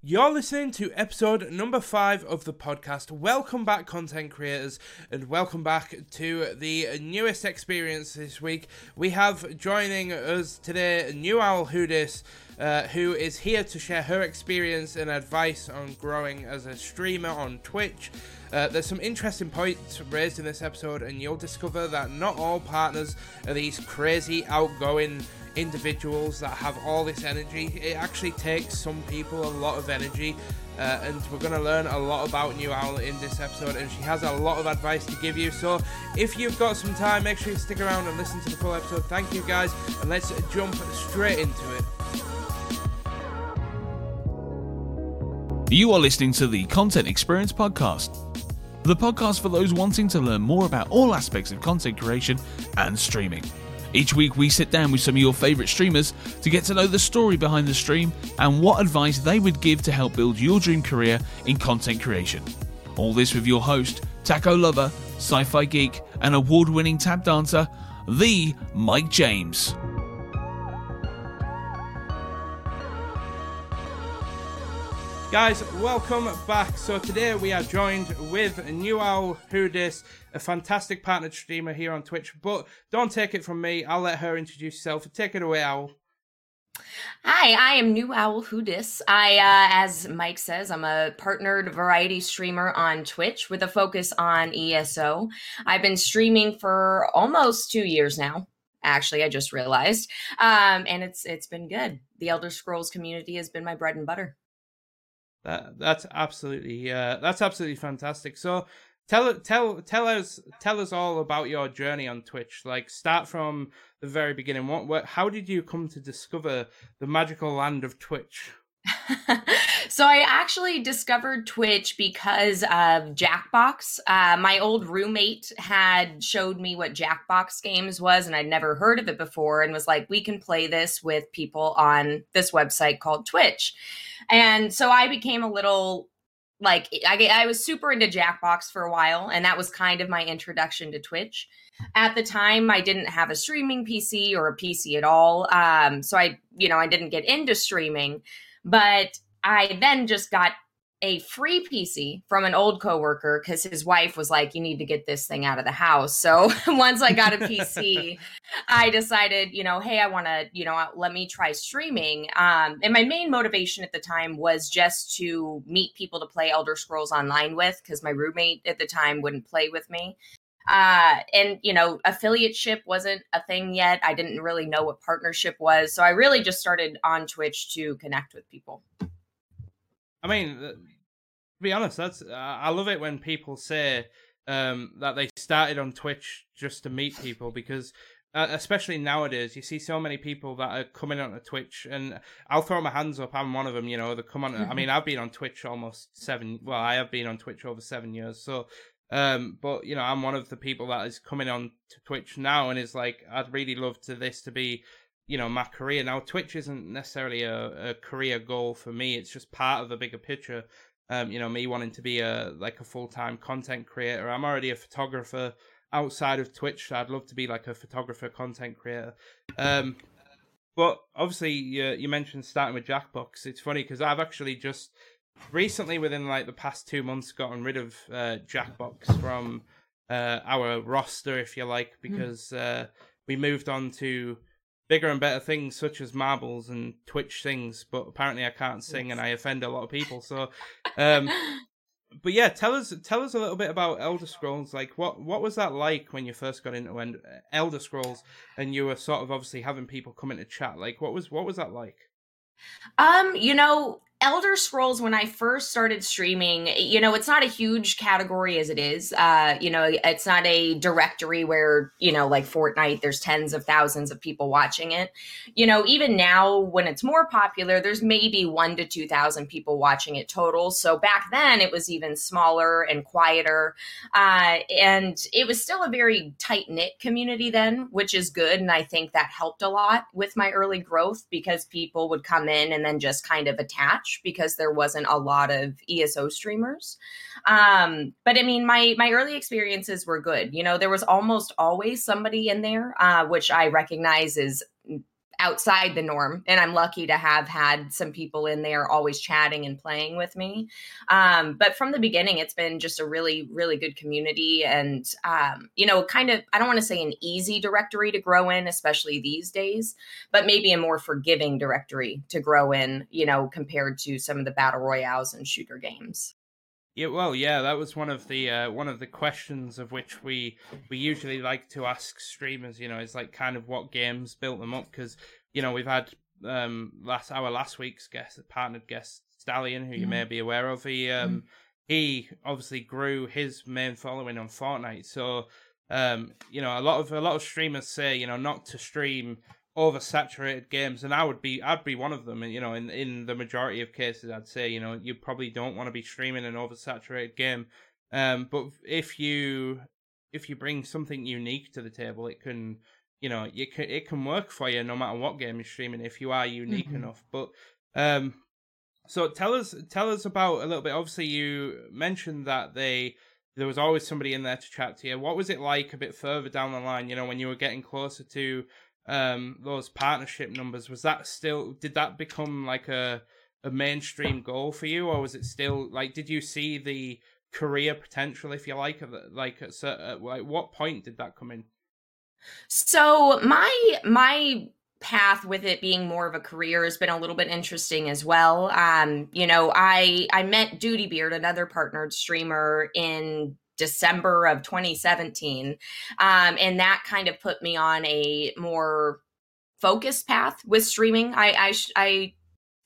You're listening to episode number five of the podcast. Welcome back, content creators, and welcome back to the newest experience this week. We have joining us today a New Owl Hoodis, uh, who is here to share her experience and advice on growing as a streamer on Twitch. Uh, there's some interesting points raised in this episode, and you'll discover that not all partners are these crazy, outgoing individuals that have all this energy. It actually takes some people a lot of energy. Uh, and we're going to learn a lot about New Owl in this episode, and she has a lot of advice to give you. So, if you've got some time, make sure you stick around and listen to the full episode. Thank you guys, and let's jump straight into it. You are listening to the Content Experience Podcast, the podcast for those wanting to learn more about all aspects of content creation and streaming. Each week, we sit down with some of your favourite streamers to get to know the story behind the stream and what advice they would give to help build your dream career in content creation. All this with your host, taco lover, sci fi geek, and award winning tap dancer, the Mike James. Guys, welcome back. So today we are joined with New Owl Hoodis, a fantastic partnered streamer here on Twitch. But don't take it from me. I'll let her introduce herself. Take it away, Owl. Hi, I am New Owl Hoodis. I, uh, as Mike says, I'm a partnered variety streamer on Twitch with a focus on ESO. I've been streaming for almost two years now. Actually, I just realized, um, and it's it's been good. The Elder Scrolls community has been my bread and butter. That that's absolutely uh, that's absolutely fantastic. So tell tell tell us tell us all about your journey on Twitch. Like start from the very beginning. What, what how did you come to discover the magical land of Twitch? so I actually discovered Twitch because of Jackbox. Uh, my old roommate had showed me what Jackbox games was, and I'd never heard of it before, and was like, "We can play this with people on this website called Twitch." And so I became a little like I, I was super into Jackbox for a while, and that was kind of my introduction to Twitch. At the time, I didn't have a streaming PC or a PC at all, um, so I, you know, I didn't get into streaming. But I then just got a free PC from an old coworker because his wife was like, "You need to get this thing out of the house." So once I got a PC, I decided, you know, hey, I want to, you know, uh, let me try streaming. Um, and my main motivation at the time was just to meet people to play Elder Scrolls Online with because my roommate at the time wouldn't play with me. Uh, and you know, affiliateship wasn't a thing yet. I didn't really know what partnership was, so I really just started on Twitch to connect with people. I mean, uh, to be honest, that's I love it when people say um, that they started on Twitch just to meet people because. Uh, especially nowadays, you see so many people that are coming onto Twitch, and I'll throw my hands up. I'm one of them. You know, they come on. I mean, I've been on Twitch almost seven. Well, I have been on Twitch over seven years. So um, but you know, I'm one of the people that is coming on to Twitch now, and is like, I'd really love to this to be, you know, my career. Now, Twitch isn't necessarily a, a career goal for me; it's just part of the bigger picture. Um, you know, me wanting to be a like a full time content creator. I'm already a photographer outside of Twitch. So I'd love to be like a photographer, content creator. Um, but obviously, you, you mentioned starting with Jackbox. It's funny because I've actually just recently, within like the past two months, gotten rid of uh, Jackbox from uh, our roster, if you like, hmm. because uh, we moved on to bigger and better things such as marbles and Twitch things. But apparently, I can't sing, and I offend a lot of people. So, um, but yeah, tell us tell us a little bit about Elder Scrolls. Like, what what was that like when you first got into Elder Scrolls, and you were sort of obviously having people come into chat? Like, what was what was that like? Um, you know, Elder Scrolls, when I first started streaming, you know, it's not a huge category as it is. Uh, you know, it's not a directory where, you know, like Fortnite, there's tens of thousands of people watching it. You know, even now when it's more popular, there's maybe one to 2,000 people watching it total. So back then it was even smaller and quieter. Uh, and it was still a very tight knit community then, which is good. And I think that helped a lot with my early growth because people would come in and then just kind of attach because there wasn't a lot of ESO streamers. Um, but I mean, my my early experiences were good. You know, there was almost always somebody in there, uh, which I recognize is outside the norm and i'm lucky to have had some people in there always chatting and playing with me. Um, but from the beginning it's been just a really really good community and um, you know kind of i don't want to say an easy directory to grow in especially these days but maybe a more forgiving directory to grow in you know compared to some of the battle royales and shooter games yeah, well, yeah, that was one of the uh, one of the questions of which we we usually like to ask streamers. You know, is like kind of what games built them up because you know we've had um last our last week's guest partnered guest Stallion, who you mm-hmm. may be aware of. He um mm-hmm. he obviously grew his main following on Fortnite, so um you know a lot of a lot of streamers say you know not to stream oversaturated games, and I would be I'd be one of them. And You know, in in the majority of cases, I'd say you know you probably don't want to be streaming an oversaturated game. Um, but if you if you bring something unique to the table, it can you know you can it can work for you no matter what game you're streaming if you are unique mm-hmm. enough. But um, so tell us tell us about a little bit. Obviously, you mentioned that they there was always somebody in there to chat to you. What was it like a bit further down the line? You know, when you were getting closer to um, those partnership numbers, was that still did that become like a a mainstream goal for you, or was it still like did you see the career potential, if you like, like at, at like what point did that come in? So my my path with it being more of a career has been a little bit interesting as well. Um, you know, I I met Duty Beard, another partnered streamer, in December of 2017. Um, and that kind of put me on a more focused path with streaming. I, I, I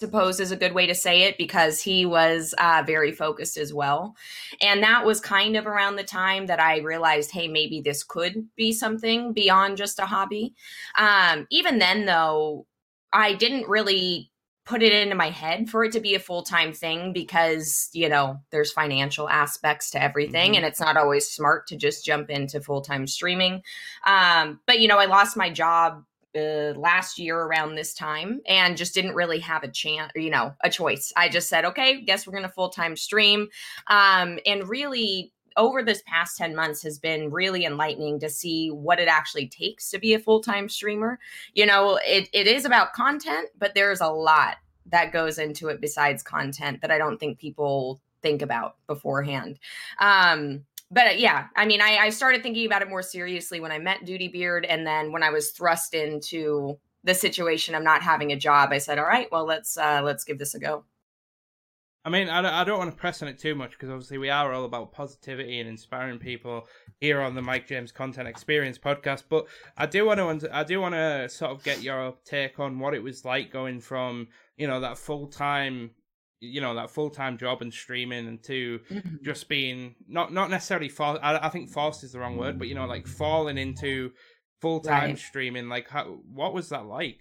suppose is a good way to say it because he was uh, very focused as well. And that was kind of around the time that I realized, hey, maybe this could be something beyond just a hobby. Um, even then, though, I didn't really put it into my head for it to be a full-time thing because you know there's financial aspects to everything mm-hmm. and it's not always smart to just jump into full-time streaming. Um, but you know i lost my job uh, last year around this time and just didn't really have a chance you know a choice. I just said okay guess we're gonna full-time stream. Um, and really over this past 10 months has been really enlightening to see what it actually takes to be a full-time streamer. You know it, it is about content but there's a lot that goes into it besides content that i don't think people think about beforehand. Um but yeah i mean I, I started thinking about it more seriously when i met duty beard and then when i was thrust into the situation of not having a job i said all right well let's uh let's give this a go I mean, I don't, I don't want to press on it too much because obviously we are all about positivity and inspiring people here on the Mike James Content Experience podcast. But I do want to, I do want to sort of get your take on what it was like going from, you know, that full time, you know, that full time job and streaming, and to mm-hmm. just being not not necessarily fall. I, I think forced is the wrong word, but you know, like falling into full time right. streaming. Like, how, what was that like?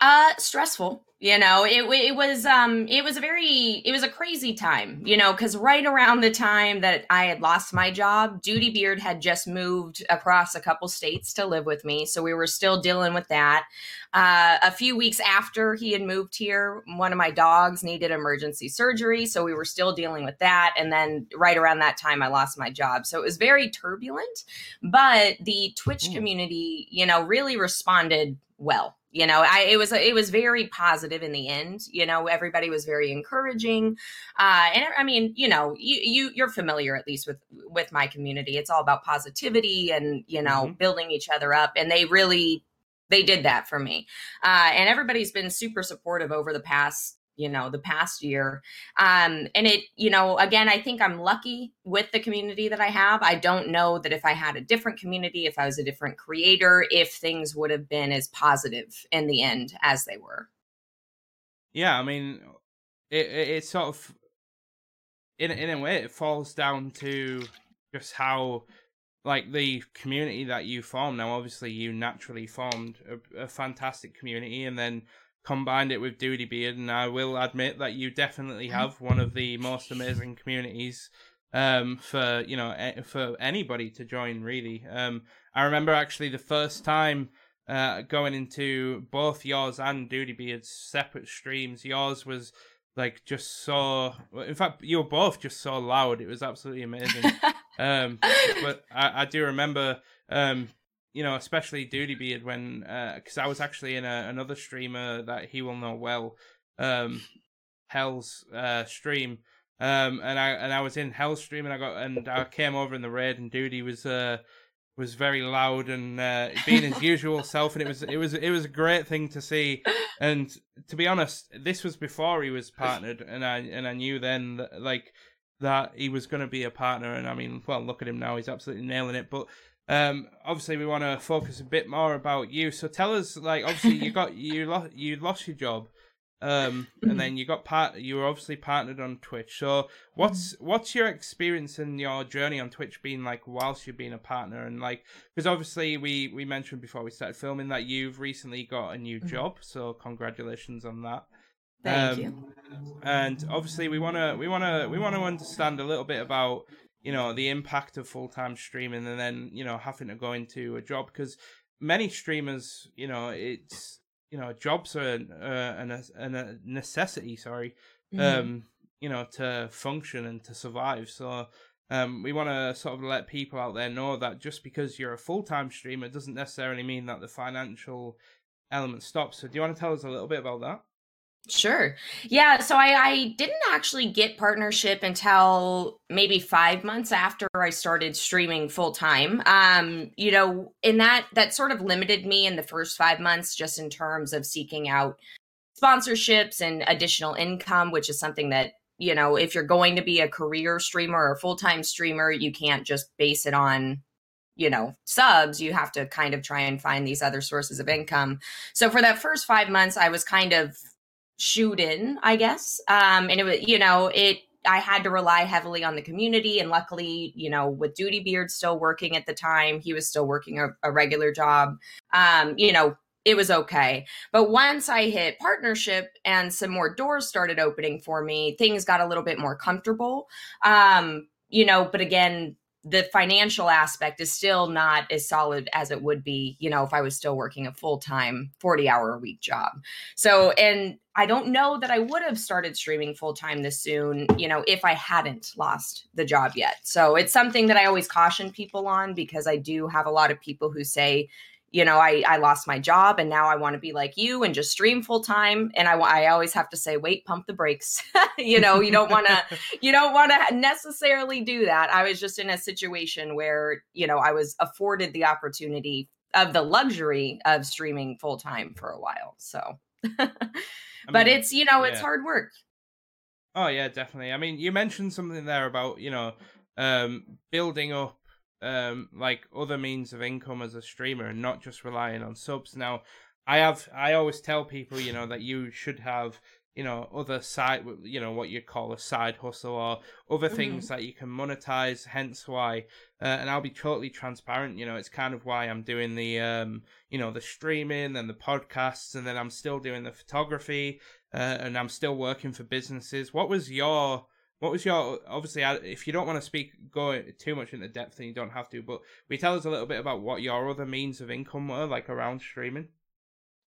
Uh, stressful. You know, it it was um it was a very it was a crazy time. You know, because right around the time that I had lost my job, Duty Beard had just moved across a couple states to live with me, so we were still dealing with that. Uh, a few weeks after he had moved here, one of my dogs needed emergency surgery, so we were still dealing with that. And then right around that time, I lost my job, so it was very turbulent. But the Twitch mm. community, you know, really responded well you know i it was it was very positive in the end you know everybody was very encouraging uh and i mean you know you, you you're familiar at least with with my community it's all about positivity and you know mm-hmm. building each other up and they really they did that for me uh and everybody's been super supportive over the past you know the past year. Um and it you know again i think i'm lucky with the community that i have. I don't know that if i had a different community if i was a different creator if things would have been as positive in the end as they were. Yeah i mean it, it, it sort of in, in a way it falls down to just how like the community that you form. Now obviously you naturally formed a, a fantastic community and then combined it with Duty Beard, and I will admit that you definitely mm-hmm. have one of the most amazing communities um, for you know for anybody to join. Really, um, I remember actually the first time. Uh, going into both yours and Duty Beard's separate streams, yours was like just so. In fact, you were both just so loud. It was absolutely amazing. um, but I, I do remember um, you know, especially Duty Beard when because uh, I was actually in a, another streamer that he will know well, um, Hell's uh, stream, um, and I and I was in Hell's stream and I got and I came over in the raid and Duty was uh was very loud and uh, being his usual self, and it was it was it was a great thing to see. And to be honest, this was before he was partnered, and I and I knew then that like that he was going to be a partner. And I mean, well, look at him now; he's absolutely nailing it. But um, obviously, we want to focus a bit more about you. So tell us, like, obviously, you got you lost you lost your job. Um, and mm-hmm. then you got part. You were obviously partnered on Twitch. So what's mm-hmm. what's your experience and your journey on Twitch been like whilst you've been a partner? And like, because obviously we we mentioned before we started filming that you've recently got a new mm-hmm. job. So congratulations on that. Thank um, you. And obviously we wanna we wanna we wanna understand a little bit about you know the impact of full time streaming and then you know having to go into a job because many streamers you know it's you know jobs are uh, a, a necessity sorry mm-hmm. um you know to function and to survive. So um we want to sort of let people out there know that just because you're a full-time streamer doesn't necessarily mean that the financial element stops. So do you want to tell us a little bit about that Sure. Yeah. So I, I didn't actually get partnership until maybe five months after I started streaming full time. Um, you know, in that that sort of limited me in the first five months, just in terms of seeking out sponsorships and additional income, which is something that you know, if you're going to be a career streamer or full time streamer, you can't just base it on you know subs you have to kind of try and find these other sources of income so for that first five months i was kind of shoot in, I guess. Um, and it was, you know, it, I had to rely heavily on the community. And luckily, you know, with Duty Beard still working at the time, he was still working a, a regular job. Um, you know, it was okay. But once I hit partnership and some more doors started opening for me, things got a little bit more comfortable. Um, you know, but again, the financial aspect is still not as solid as it would be, you know, if I was still working a full time 40 hour a week job. So, and I don't know that I would have started streaming full time this soon, you know, if I hadn't lost the job yet. So it's something that I always caution people on because I do have a lot of people who say, you know, I, I lost my job and now I want to be like you and just stream full time. And I, I always have to say, wait, pump the brakes. you know, you don't want to, you don't want to necessarily do that. I was just in a situation where, you know, I was afforded the opportunity of the luxury of streaming full time for a while. So, but mean, it's, you know, it's yeah. hard work. Oh yeah, definitely. I mean, you mentioned something there about, you know, um, building up um like other means of income as a streamer and not just relying on subs now i have i always tell people you know that you should have you know other side you know what you call a side hustle or other mm-hmm. things that you can monetize hence why uh, and i'll be totally transparent you know it's kind of why i'm doing the um you know the streaming and the podcasts and then i'm still doing the photography uh, and i'm still working for businesses what was your what was your obviously? If you don't want to speak, go too much into depth, then you don't have to. But we tell us a little bit about what your other means of income were, like around streaming.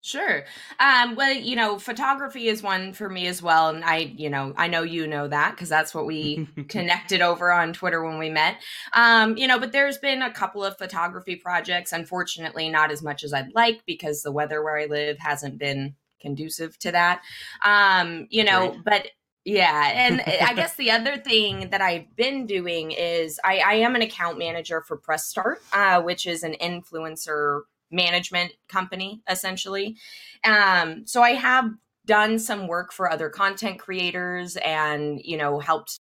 Sure. Um, well, you know, photography is one for me as well. And I, you know, I know you know that because that's what we connected over on Twitter when we met. Um, you know, but there's been a couple of photography projects, unfortunately, not as much as I'd like because the weather where I live hasn't been conducive to that. Um, you know, Great. but yeah, and I guess the other thing that I've been doing is I, I am an account manager for Press Start, uh, which is an influencer management company essentially. Um, so I have done some work for other content creators and you know helped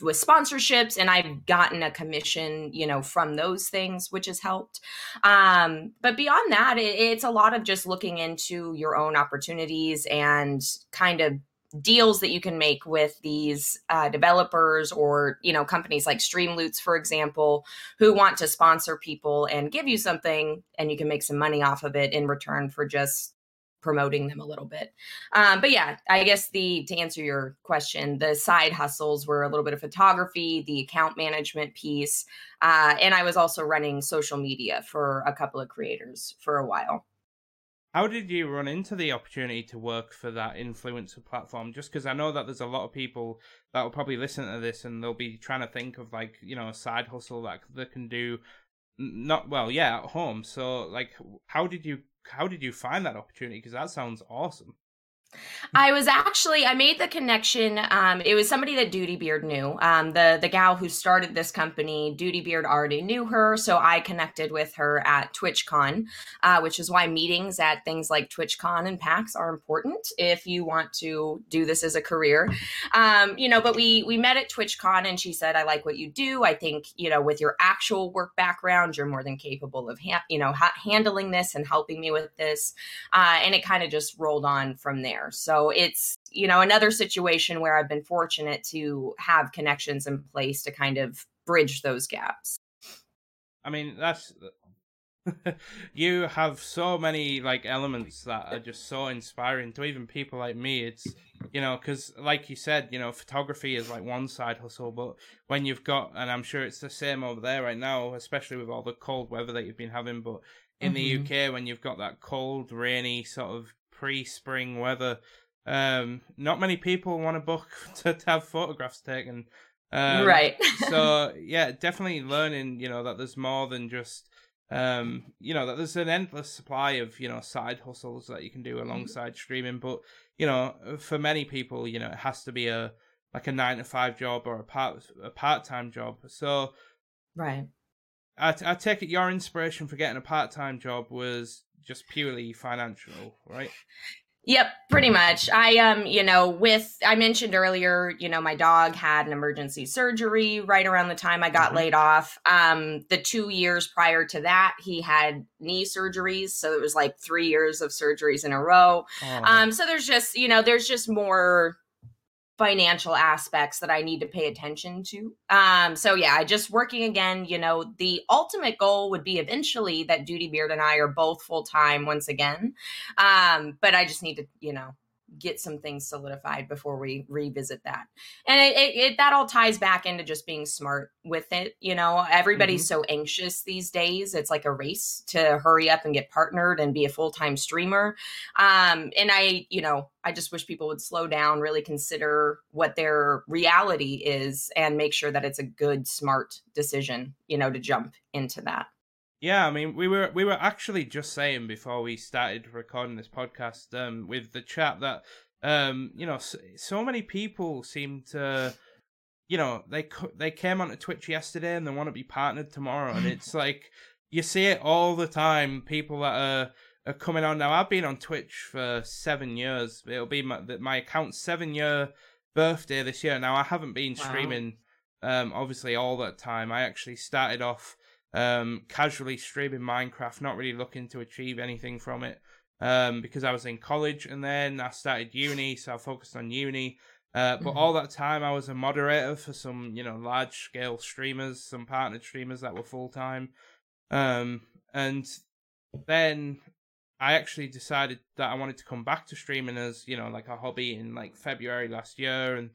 with sponsorships and i've gotten a commission you know from those things which has helped um but beyond that it, it's a lot of just looking into your own opportunities and kind of deals that you can make with these uh, developers or you know companies like streamloots for example who want to sponsor people and give you something and you can make some money off of it in return for just promoting them a little bit. Um, but yeah i guess the to answer your question the side hustles were a little bit of photography the account management piece uh, and i was also running social media for a couple of creators for a while how did you run into the opportunity to work for that influencer platform? Just because I know that there's a lot of people that will probably listen to this and they'll be trying to think of like you know a side hustle that they can do not well, yeah, at home. So like, how did you how did you find that opportunity? Because that sounds awesome. I was actually I made the connection. Um, it was somebody that Duty Beard knew. Um, the the gal who started this company, Duty Beard already knew her, so I connected with her at TwitchCon, uh, which is why meetings at things like TwitchCon and PAX are important if you want to do this as a career. Um, you know, but we we met at TwitchCon, and she said, "I like what you do. I think you know with your actual work background, you're more than capable of ha- you know ha- handling this and helping me with this." Uh, and it kind of just rolled on from there there. So it's, you know, another situation where I've been fortunate to have connections in place to kind of bridge those gaps. I mean, that's you have so many like elements that are just so inspiring to even people like me. It's you know because like you said, you know, photography is like one side hustle, but when you've got, and I'm sure it's the same over there right now, especially with all the cold weather that you've been having, but in mm-hmm. the UK when you've got that cold, rainy sort of pre-spring weather. Um, not many people want to book to, to have photographs taken. Um, right. so yeah, definitely learning. You know that there's more than just. Um, you know that there's an endless supply of you know side hustles that you can do alongside streaming, but you know for many people, you know it has to be a like a nine to five job or a part a part time job. So, right. I, I take it your inspiration for getting a part time job was just purely financial, right? Yep, pretty much. I um, you know, with I mentioned earlier, you know, my dog had an emergency surgery right around the time I got mm-hmm. laid off. Um, the 2 years prior to that, he had knee surgeries, so it was like 3 years of surgeries in a row. Oh. Um, so there's just, you know, there's just more financial aspects that I need to pay attention to. Um, so yeah, I just working again, you know, the ultimate goal would be eventually that Duty Beard and I are both full time once again. Um, but I just need to, you know, get some things solidified before we revisit that. And it, it, it, that all ties back into just being smart with it. You know, everybody's mm-hmm. so anxious these days. It's like a race to hurry up and get partnered and be a full time streamer. Um, and I, you know, I just wish people would slow down, really consider what their reality is, and make sure that it's a good, smart decision. You know, to jump into that. Yeah, I mean, we were we were actually just saying before we started recording this podcast um, with the chat that um, you know so, so, many people seem to you know they they came onto Twitch yesterday and they want to be partnered tomorrow, and it's like you see it all the time. People that are are coming on now. I've been on Twitch for seven years. It'll be my my account's seven year birthday this year. Now I haven't been streaming wow. um, obviously all that time. I actually started off um, casually streaming Minecraft, not really looking to achieve anything from it um, because I was in college and then I started uni, so I focused on uni. Uh, but mm-hmm. all that time, I was a moderator for some, you know, large scale streamers, some partnered streamers that were full time. Um, and then I actually decided that I wanted to come back to streaming as, you know, like a hobby in like February last year. And,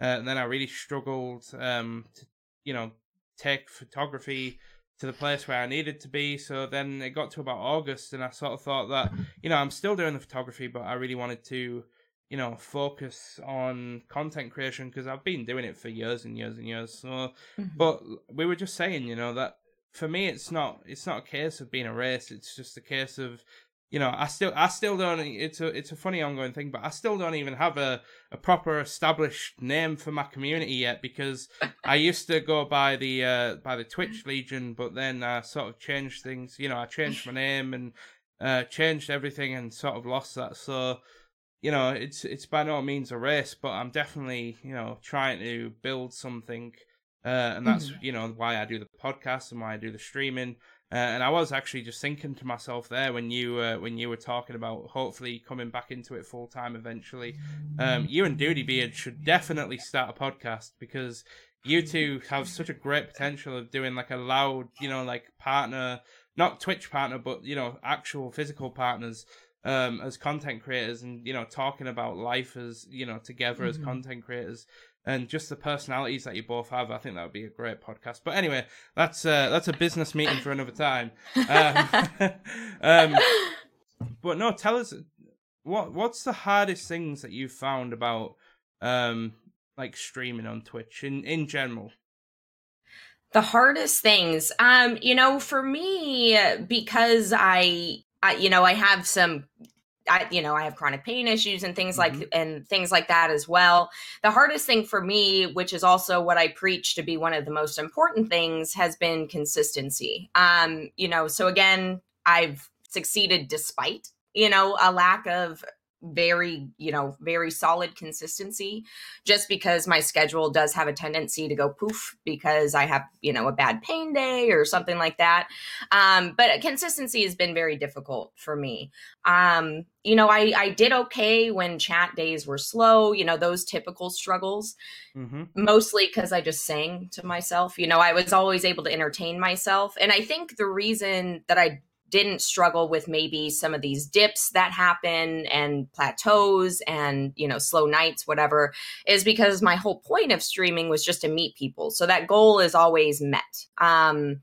uh, and then I really struggled um, to, you know, take photography to the place where I needed to be. So then it got to about August, and I sort of thought that you know I'm still doing the photography, but I really wanted to you know focus on content creation because I've been doing it for years and years and years. So, mm-hmm. but we were just saying, you know, that for me it's not it's not a case of being a race. It's just a case of you know, I still, I still don't. It's a, it's a funny ongoing thing, but I still don't even have a, a proper established name for my community yet because I used to go by the, uh, by the Twitch Legion, but then I sort of changed things. You know, I changed my name and uh, changed everything and sort of lost that. So, you know, it's, it's by no means a race, but I'm definitely, you know, trying to build something, uh, and that's, mm-hmm. you know, why I do the podcast and why I do the streaming. Uh, and I was actually just thinking to myself there when you uh, when you were talking about hopefully coming back into it full time eventually. Um, you and Duty Beard should definitely start a podcast because you two have such a great potential of doing like a loud, you know, like partner, not Twitch partner, but you know, actual physical partners um, as content creators, and you know, talking about life as you know together mm-hmm. as content creators and just the personalities that you both have, I think that would be a great podcast. But anyway, that's uh, that's a business meeting for another time. Um, um, but no, tell us what what's the hardest things that you've found about um, like streaming on Twitch in in general. The hardest things, um, you know, for me, because I, I you know, I have some I, you know, I have chronic pain issues and things mm-hmm. like and things like that as well. The hardest thing for me, which is also what I preach to be one of the most important things, has been consistency. Um, you know, so again, I've succeeded despite you know a lack of very you know very solid consistency just because my schedule does have a tendency to go poof because i have you know a bad pain day or something like that. Um but consistency has been very difficult for me. Um you know i i did okay when chat days were slow you know those typical struggles mm-hmm. mostly because i just sang to myself you know i was always able to entertain myself. And i think the reason that i didn't struggle with maybe some of these dips that happen and plateaus and you know slow nights whatever is because my whole point of streaming was just to meet people. So that goal is always met. Um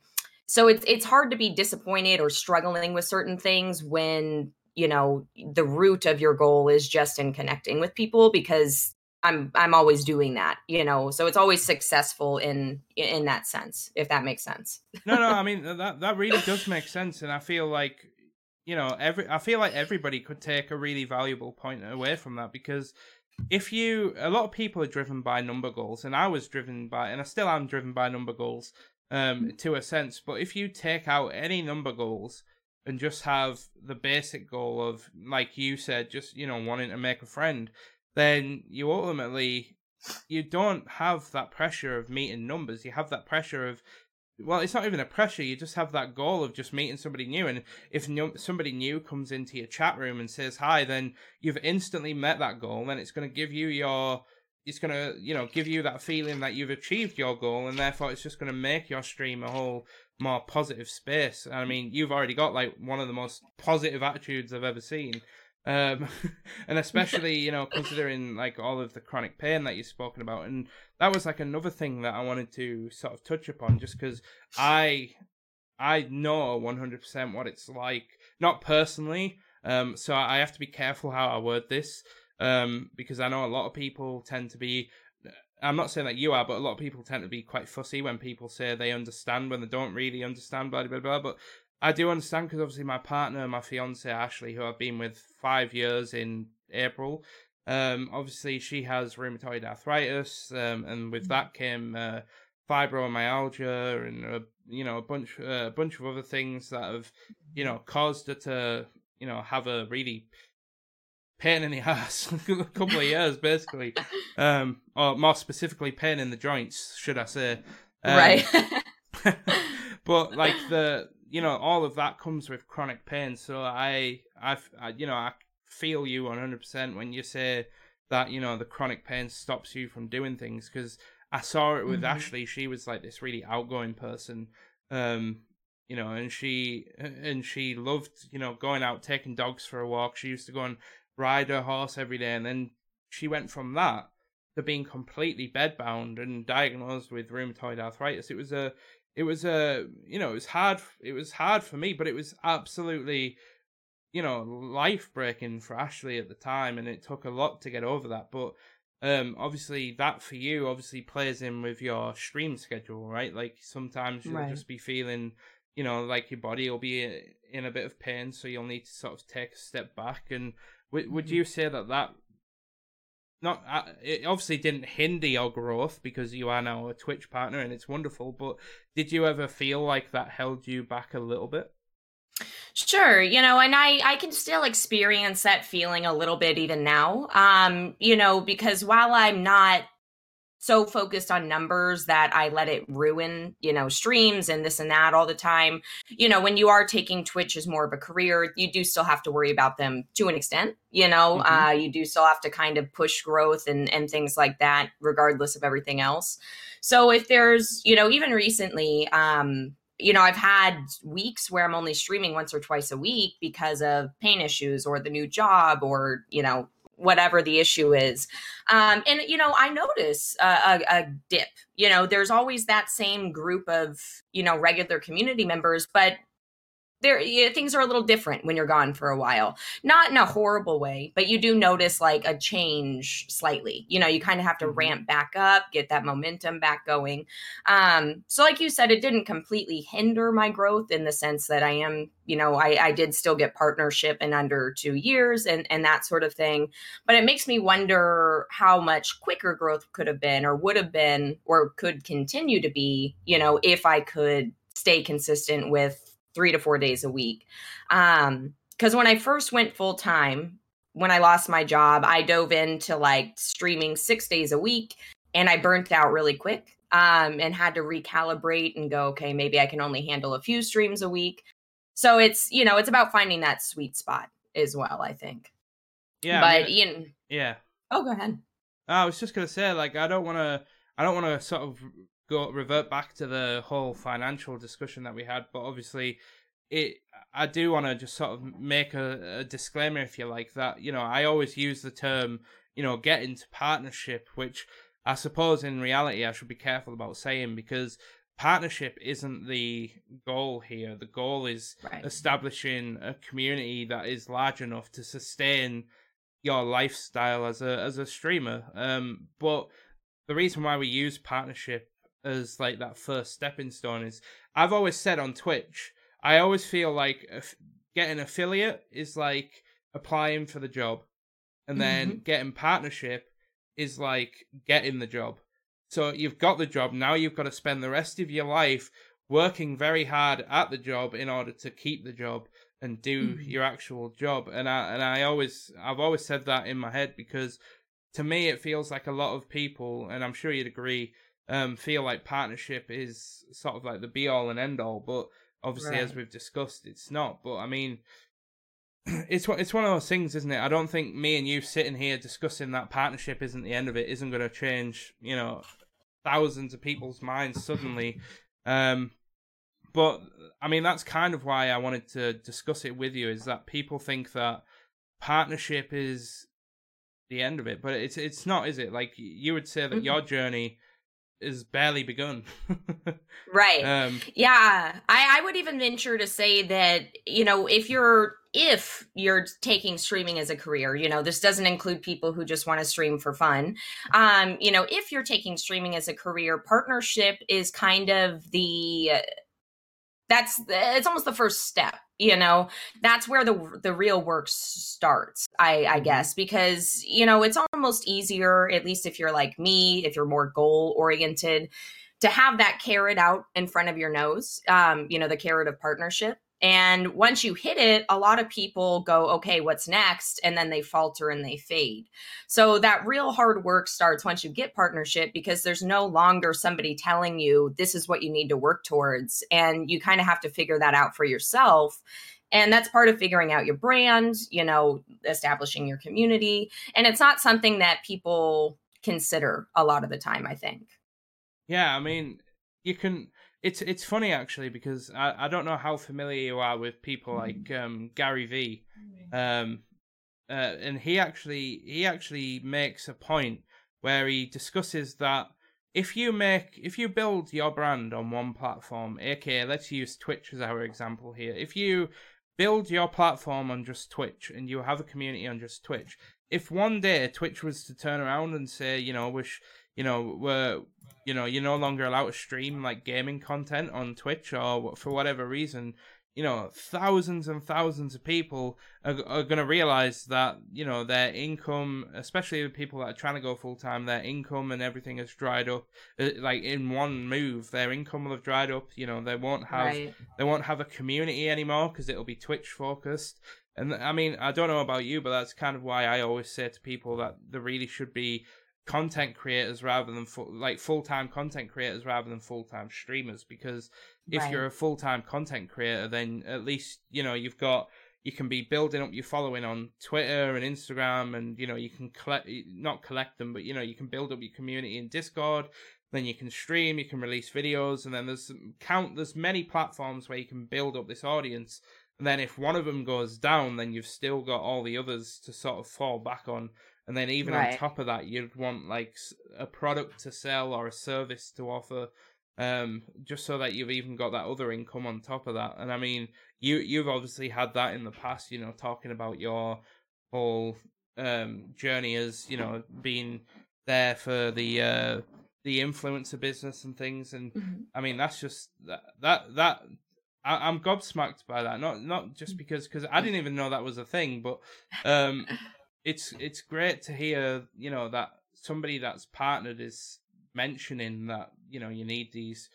so it's it's hard to be disappointed or struggling with certain things when you know the root of your goal is just in connecting with people because I'm I'm always doing that, you know. So it's always successful in in that sense, if that makes sense. no, no, I mean that that really does make sense, and I feel like you know every I feel like everybody could take a really valuable point away from that because if you a lot of people are driven by number goals, and I was driven by, and I still am driven by number goals um to a sense. But if you take out any number goals and just have the basic goal of like you said, just you know wanting to make a friend then you ultimately you don't have that pressure of meeting numbers. You have that pressure of well, it's not even a pressure. You just have that goal of just meeting somebody new, and if no, somebody new comes into your chat room and says hi, then you've instantly met that goal, and it's going to give you your it's going to you know give you that feeling that you've achieved your goal and therefore it's just going to make your stream a whole more positive space i mean you've already got like one of the most positive attitudes i've ever seen um, and especially you know considering like all of the chronic pain that you've spoken about, and that was like another thing that I wanted to sort of touch upon, just because I I know one hundred percent what it's like, not personally, um, so I have to be careful how I word this, um, because I know a lot of people tend to be. I'm not saying that you are, but a lot of people tend to be quite fussy when people say they understand when they don't really understand, blah blah blah. But I do understand because obviously my partner, my fiance Ashley, who I've been with five years in April, um, obviously she has rheumatoid arthritis, um, and with that came uh, fibromyalgia and a, you know a bunch uh, a bunch of other things that have you know caused her to you know have a really pain in the ass a couple of years basically, um, or more specifically pain in the joints, should I say? Um, right. but like the you know, all of that comes with chronic pain. So I, I, I you know, I feel you 100% when you say that, you know, the chronic pain stops you from doing things because I saw it with mm-hmm. Ashley. She was like this really outgoing person. Um, you know, and she and she loved, you know, going out taking dogs for a walk. She used to go and ride her horse every day, and then she went from that to being completely bedbound and diagnosed with rheumatoid arthritis. It was a it was a uh, you know it was hard it was hard for me but it was absolutely you know life breaking for ashley at the time and it took a lot to get over that but um obviously that for you obviously plays in with your stream schedule right like sometimes you'll right. just be feeling you know like your body will be uh, in a bit of pain so you'll need to sort of take a step back and w- would mm-hmm. you say that that not uh, it obviously didn't hinder your growth because you are now a Twitch partner and it's wonderful. But did you ever feel like that held you back a little bit? Sure, you know, and I I can still experience that feeling a little bit even now. Um, you know, because while I'm not so focused on numbers that I let it ruin, you know, streams and this and that all the time. You know, when you are taking Twitch as more of a career, you do still have to worry about them to an extent. You know, mm-hmm. uh, you do still have to kind of push growth and and things like that, regardless of everything else. So if there's, you know, even recently, um, you know, I've had weeks where I'm only streaming once or twice a week because of pain issues or the new job or, you know, whatever the issue is. Um, and, you know, I notice a, a, a, dip. You know, there's always that same group of, you know, regular community members, but there yeah, things are a little different when you're gone for a while. Not in a horrible way but you do notice like a change slightly. You know you kind of have to mm-hmm. ramp back up get that momentum back going. Um so like you said it didn't completely hinder my growth in the sense that i am you know i i did still get partnership in under two years and and that sort of thing. But it makes me wonder how much quicker growth could have been or would have been or could continue to be you know if i could stay consistent with three to four days a week. Um, because when I first went full time, when I lost my job, I dove into like streaming six days a week and I burnt out really quick um, and had to recalibrate and go, okay, maybe I can only handle a few streams a week. So it's, you know, it's about finding that sweet spot as well, I think. Yeah. But I mean, Ian. Yeah. Oh, go ahead. I was just going to say, like, I don't want to, I don't want to sort of go revert back to the whole financial discussion that we had, but obviously it I do want to just sort of make a, a, disclaimer if you like that you know I always use the term you know get into partnership which I suppose in reality I should be careful about saying because partnership isn't the goal here the goal is right. establishing a community that is large enough to sustain your lifestyle as a as a streamer um but the reason why we use partnership as like that first stepping stone is I've always said on Twitch, I always feel like getting affiliate is like applying for the job, and then mm-hmm. getting partnership is like getting the job. So you've got the job now. You've got to spend the rest of your life working very hard at the job in order to keep the job and do mm-hmm. your actual job. And I and I always I've always said that in my head because to me it feels like a lot of people, and I'm sure you'd agree, um, feel like partnership is sort of like the be all and end all, but obviously, right. as we've discussed, it's not. But I mean, it's it's one of those things, isn't it? I don't think me and you sitting here discussing that partnership isn't the end of it. Isn't going to change, you know, thousands of people's minds suddenly. Um, but I mean, that's kind of why I wanted to discuss it with you. Is that people think that partnership is the end of it, but it's it's not, is it? Like you would say that mm-hmm. your journey is barely begun. right. Um, yeah. I, I would even venture to say that, you know, if you're if you're taking streaming as a career, you know, this doesn't include people who just want to stream for fun. Um, you know, if you're taking streaming as a career, partnership is kind of the that's it's almost the first step you know that's where the the real work starts i i mm-hmm. guess because you know it's almost easier at least if you're like me if you're more goal oriented to have that carrot out in front of your nose um you know the carrot of partnership and once you hit it, a lot of people go, okay, what's next? And then they falter and they fade. So that real hard work starts once you get partnership because there's no longer somebody telling you this is what you need to work towards. And you kind of have to figure that out for yourself. And that's part of figuring out your brand, you know, establishing your community. And it's not something that people consider a lot of the time, I think. Yeah, I mean, you can it's it's funny actually because I, I don't know how familiar you are with people mm. like um, Gary V, um, uh, and he actually he actually makes a point where he discusses that if you make if you build your brand on one platform, aka let's use Twitch as our example here. If you build your platform on just Twitch and you have a community on just Twitch, if one day Twitch was to turn around and say, you know, wish you know, we're you know, you're no longer allowed to stream like gaming content on Twitch or for whatever reason, you know, thousands and thousands of people are, are going to realize that, you know, their income, especially the people that are trying to go full time, their income and everything has dried up. Uh, like in one move, their income will have dried up. You know, they won't have right. they won't have a community anymore because it'll be Twitch focused. And I mean, I don't know about you, but that's kind of why I always say to people that there really should be content creators rather than full, like full-time content creators rather than full-time streamers because if right. you're a full-time content creator then at least you know you've got you can be building up your following on Twitter and Instagram and you know you can collect not collect them but you know you can build up your community in Discord then you can stream you can release videos and then there's count there's many platforms where you can build up this audience and then if one of them goes down then you've still got all the others to sort of fall back on and then even right. on top of that you'd want like a product to sell or a service to offer um, just so that you've even got that other income on top of that. And I mean, you you've obviously had that in the past, you know, talking about your whole um, journey as you know being there for the uh, the influencer business and things. And Mhm. I mean, that's just that that that. I, I'm gobsmacked by that. Not not just because because I didn't even know that was a thing, but um, it's it's great to hear you know that somebody that's partnered is mentioning that you know you need these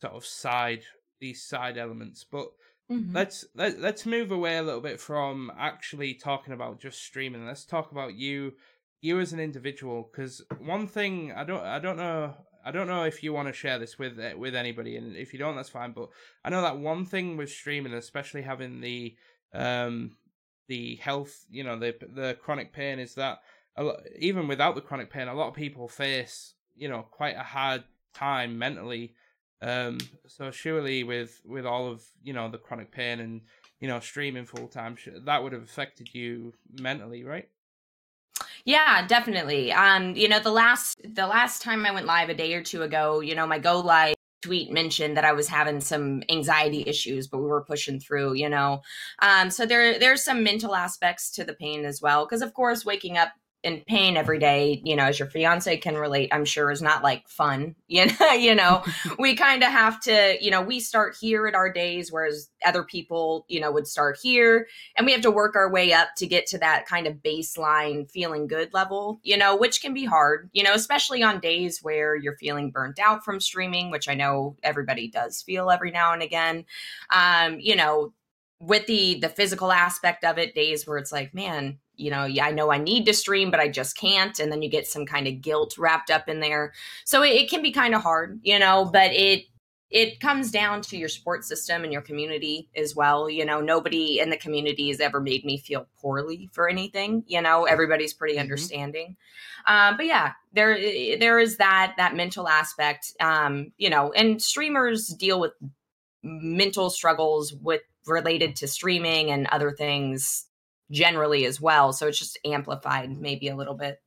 sort of side these side elements but Mhm. let's let, let's move away a little bit from actually talking about just streaming let's talk about you you as an individual because one thing i don't i don't know i don't know if you want to share this with with anybody and if you don't that's fine but i know that one thing with streaming especially having the um the health you know the the chronic pain is that lot, even without the chronic pain a lot of people face you know quite a hard time mentally um so surely with with all of you know the chronic pain and you know streaming full time that would have affected you mentally right Yeah, definitely. Um, you know, the last the last time I went live a day or two ago, you know, my go live tweet mentioned that I was having some anxiety issues, but we were pushing through, you know. Um, so there there's some mental aspects to the pain as well. Cause of course waking up in pain every day, you know, as your fiance can relate, I'm sure is not like fun. You know, you know, we kind of have to, you know, we start here at our days, whereas other people, you know, would start here and we have to work our way up to get to that kind of baseline feeling good level, you know, which can be hard, you know, especially on days where you're feeling burnt out from streaming, which I know everybody does feel every now and again. Um, you know, with the the physical aspect of it, days where it's like, man, you know, yeah, I know I need to stream, but I just can't. And then you get some kind of guilt wrapped up in there. So it, it can be kind of hard, you know, but it it comes down to your support system and your community as well. You know, nobody in the community has ever made me feel poorly for anything. You know, everybody's pretty Mhm. understanding. Um, but yeah, there there is that that mental aspect. Um, you know, and streamers deal with mental struggles with related to streaming and other things generally as well. So it's just amplified maybe a little bit.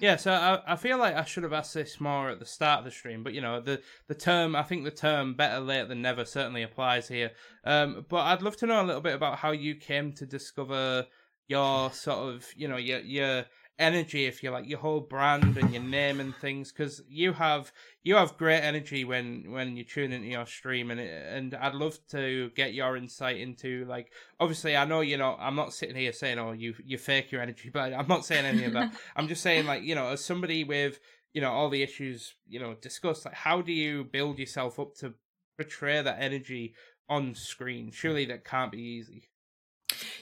Yeah, so I, I feel like I should have asked this more at the start of the stream, but you know the the term I think the term better late than never certainly applies here. Um, but I'd love to know a little bit about how you came to discover your sort of you know your your energy, if you like, your whole brand and your name and things, because you have you have great energy when when you tune into your stream, and it, and I'd love to get your insight into like obviously I know you know I'm not sitting here saying oh you you fake your energy, but I'm not saying any of that. I'm just saying, like, you know, as somebody with, you know, all the issues, you know, discussed, like, how do you build yourself up to portray that energy on screen? Surely that can't be easy.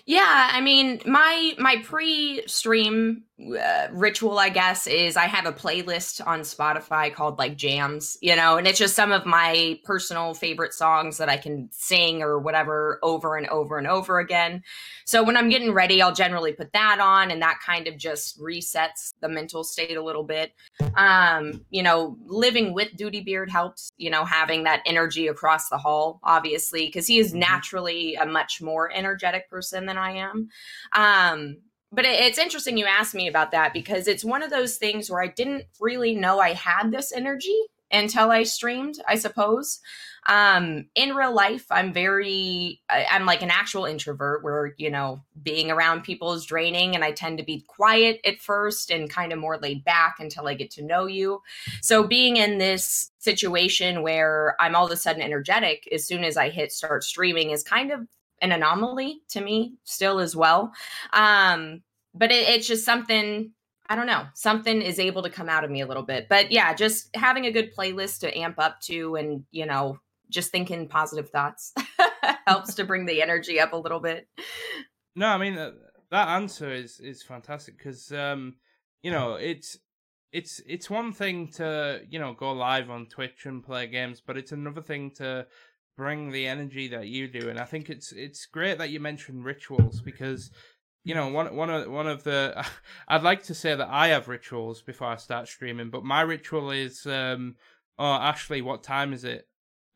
Yeah, I mean, my my pre-stream uh, ritual, I guess, is I have a playlist on Spotify called like Jams, you know, and it's just some of my personal favorite songs that I can sing or whatever over and over and over again. So when I'm getting ready, I'll generally put that on, and that kind of just resets the mental state a little bit. Um, you know, living with Duty Beard helps, you know, having that energy across the hall, obviously, because he is Mhm. naturally a much more energetic person than I am. Um, but it, it's interesting you asked me about that because it's one of those things where I didn't really know I had this energy until I streamed, I suppose. Um, in real life, I'm very, I, I'm like an actual introvert where, you know, being around people is draining and I tend to be quiet at first and kind of more laid back until I get to know you. So being in this situation where I'm all of a sudden energetic as soon as I hit start streaming is kind of an anomaly to me still as well. Um, but it, it's just something I don't know, something is able to come out of me a little bit. But yeah, just having a good playlist to amp up to and, you know, just thinking positive thoughts helps to bring the energy up a little bit. No, I mean, uh, that answer is, is fantastic because, um, you know, it's, it's it's one thing to you know go live on Twitch and play games, but it's another thing to bring the energy that you do. And I think it's it's great that you mentioned rituals because you know one one of one of the I'd like to say that I have rituals before I start streaming, but my ritual is um oh Ashley, what time is it?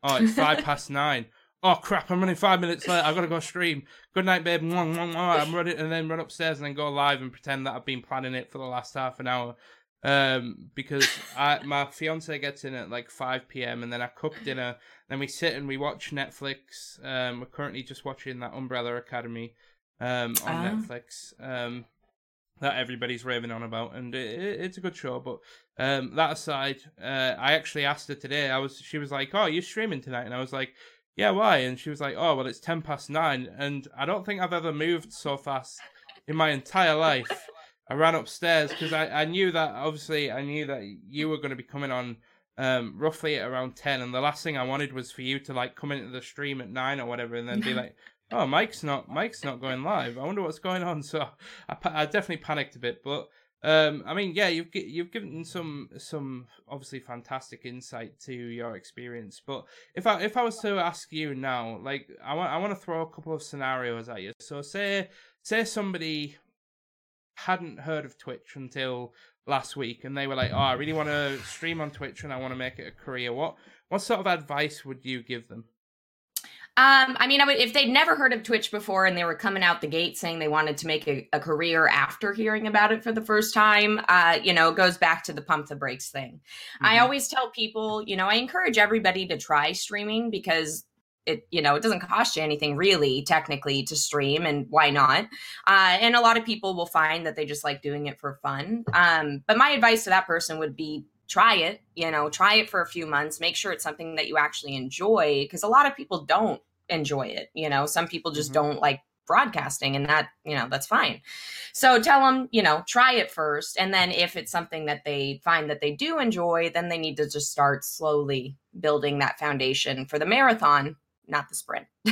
Oh, it's five past nine. Oh crap! I'm running five minutes late. I've gotta go stream. Good night, babe. I'm running, and then run upstairs and then go live and pretend that I've been planning it for the last half an hour. Um, because I my fiance gets in at like five p.m. and then I cook dinner. Then we sit and we watch Netflix. Um, we're currently just watching that Umbrella Academy um, on uh. Netflix um, that everybody's raving on about, and it, it, it's a good show. But um, that aside, uh, I actually asked her today. I was she was like, "Oh, you're streaming tonight," and I was like, "Yeah, why?" And she was like, "Oh, well, it's ten past nine, and I don't think I've ever moved so fast in my entire life." I ran upstairs because I, I knew that obviously I knew that you were going to be coming on um, roughly at around 10 and the last thing I wanted was for you to like come into the stream at 9 or whatever and then be like oh Mike's not Mike's not going live. I wonder what's going on. So I, I definitely panicked a bit but um, I mean yeah you've you've given some some obviously fantastic insight to your experience but if I if I was to ask you now like I want I want to throw a couple of scenarios at you. So say say somebody hadn't heard of Twitch until last week, and they were like, "Oh, I really want to stream on Twitch, and I want to make it a career." What what sort of advice would you give them? Um, I mean, I would, if they'd never heard of Twitch before and they were coming out the gate saying they wanted to make a, a career after hearing about it for the first time, uh, you know, it goes back to the pump the brakes thing. Mm-hmm. I always tell people, you know, I encourage everybody to try streaming because it you know it doesn't cost you anything really technically to stream and why not? Uh, and a lot of people will find that they just like doing it for fun. Um, but my advice to that person would be try it you know try it for a few months. Make sure it's something that you actually enjoy because a lot of people don't enjoy it you know? Some people just mm-hmm. don't like broadcasting and that you know that's fine. So tell them you know try it first and then if it's something that they find that they do enjoy then they need to just start slowly building that foundation for the marathon not the sprint.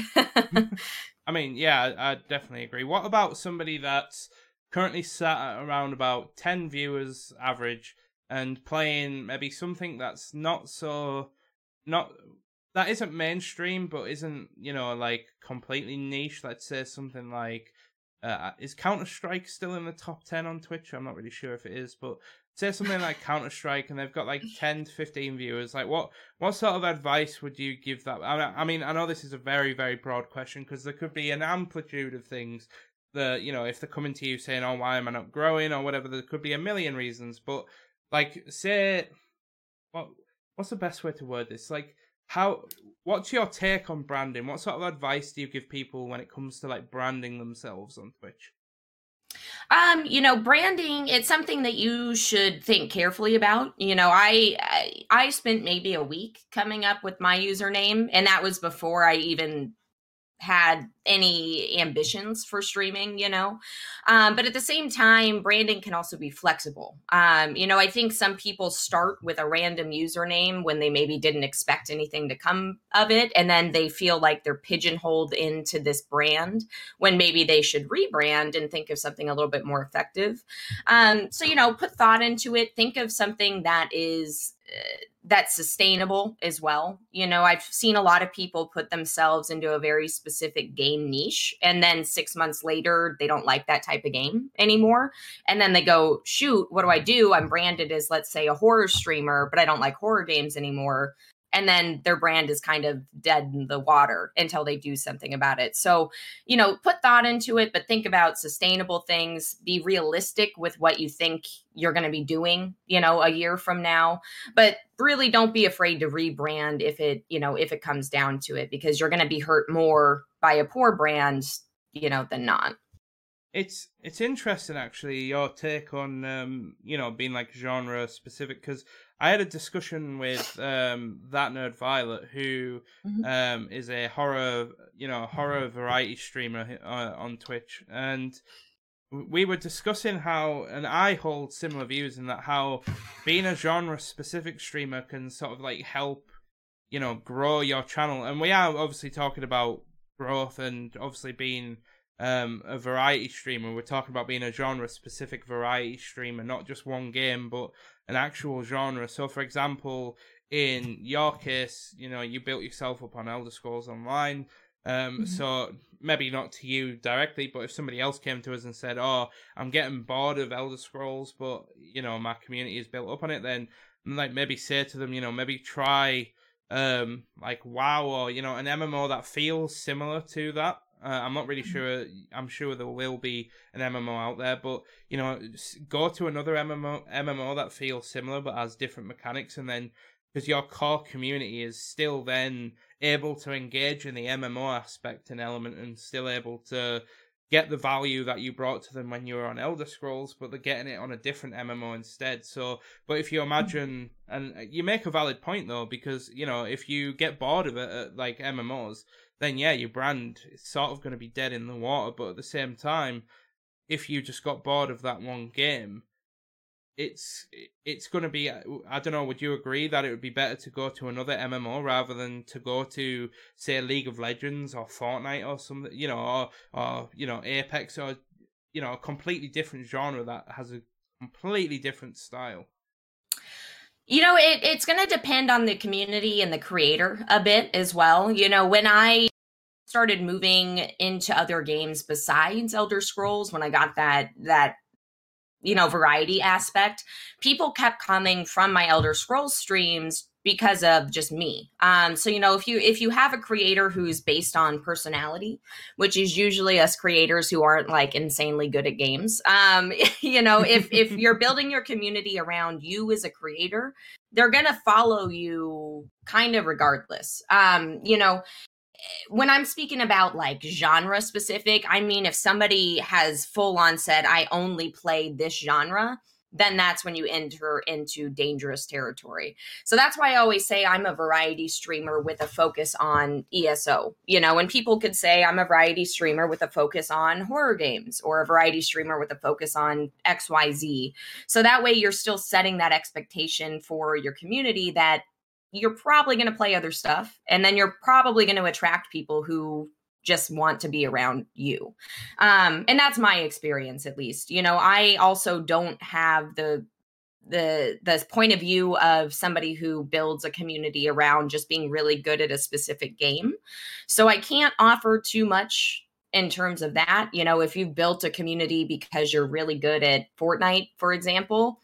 I mean, yeah, I, definitely agree. What about somebody that's currently sat around about 10 viewers average and playing maybe something that's not so not that isn't mainstream but isn't you know like completely niche let's say something like uh, is Counter Strike still in the top ten on Twitch? I'm not really sure if it is, but say something like Counter Strike, and they've got like ten to fifteen viewers. Like, what what sort of advice would you give that? I mean, I know this is a very very broad question because there could be an amplitude of things that you know if they're coming to you saying, "Oh, why am I not growing?" or whatever. There could be a million reasons, but like, say, what what's the best way to word this? Like, how what's your take on branding? What sort of advice do you give people when it comes to like branding themselves on Twitch? Um, you know, branding, it's something that you should think carefully about. You know, I, I I spent maybe a week coming up with my username and that was before I even had any ambitions for streaming, you know. Um, but at the same time, branding can also be flexible. Um, you know, I think some people start with a random username when they maybe didn't expect anything to come of it. And then they feel like they're pigeonholed into this brand when maybe they should rebrand and think of something a little bit more effective. Um, so, you know, put thought into it. Think of something that is. Uh, that's sustainable as well. You know, I've seen a lot of people put themselves into a very specific game niche and then 6 months later they don't like that type of game anymore and then they go, "Shoot, what do I do? I'm branded as let's say a horror streamer, but I don't like horror games anymore." And then their brand is kind of dead in the water until they do something about it. So, you know, put thought into it, but think about sustainable things, be realistic with what you think you're going to be doing, you know, a year from now. But really don't be afraid to rebrand if it, you know, if it comes down to it because you're going to be hurt more by a poor brand, you know, than not. It's it's interesting actually your take on um you know being like genre specific because I had a discussion with um, that nerd Violet, who mm-hmm. um, is a horror, you know, horror variety streamer uh, on Twitch, and we were discussing how, and I hold similar views in that how being a genre specific streamer can sort of like help, you know, grow your channel, and we are obviously talking about growth and obviously being um, a variety streamer. We're talking about being a genre specific variety streamer, not just one game, but an actual genre. So, for example, in your case, you know, you built yourself up on Elder Scrolls Online. Um, mm-hmm. So maybe not to you directly, but if somebody else came to us and said, "Oh, I'm getting bored of Elder Scrolls, but you know my community is built up on it," then like maybe say to them, you know, maybe try um like WoW or you know an MMO that feels similar to that. Uh, I'm not really sure. I'm sure there will be an MMO out there, but you know, go to another MMO MMO that feels similar but has different mechanics, and then because your core community is still then able to engage in the MMO aspect and element, and still able to get the value that you brought to them when you were on Elder Scrolls, but they're getting it on a different MMO instead. So, but if you imagine, and you make a valid point though, because you know if you get bored of it like MMOs, then yeah, your brand is sort of going to be dead in the water. But at the same time, if you just got bored of that one game, it's it's going to be uh, I don't know would you agree that it would be better to go to another MMO rather than to go to say League of Legends or Fortnite or something you know or or you know Apex or you know a completely different genre that has a completely different style you know it, it's going to depend on the community and the creator a bit as well you know when i started moving into other games besides elder scrolls when i got that that you know variety aspect people kept coming from my elder scrolls streams because of just me. Um so you know if you if you have a creator who's based on personality which is usually us creators who aren't like insanely good at games um you know if if you're building your community around you as a creator they're going to follow you kind of regardless. Um you know when I'm speaking about like genre specific, I mean, if somebody has full on said, I only play this genre, then that's when you enter into dangerous territory. So that's why I always say I'm a variety streamer with a focus on ESO. You know, when people could say I'm a variety streamer with a focus on horror games or a variety streamer with a focus on XYZ. So that way you're still setting that expectation for your community that you're probably going to play other stuff and then you're probably going to attract people who just want to be around you. Um and that's my experience at least. You know i also don't have the the the point of view of somebody who builds a community around just being really good at a specific game. So i can't offer too much in terms of that. You know if you've built a community because you're really good at fortnite for example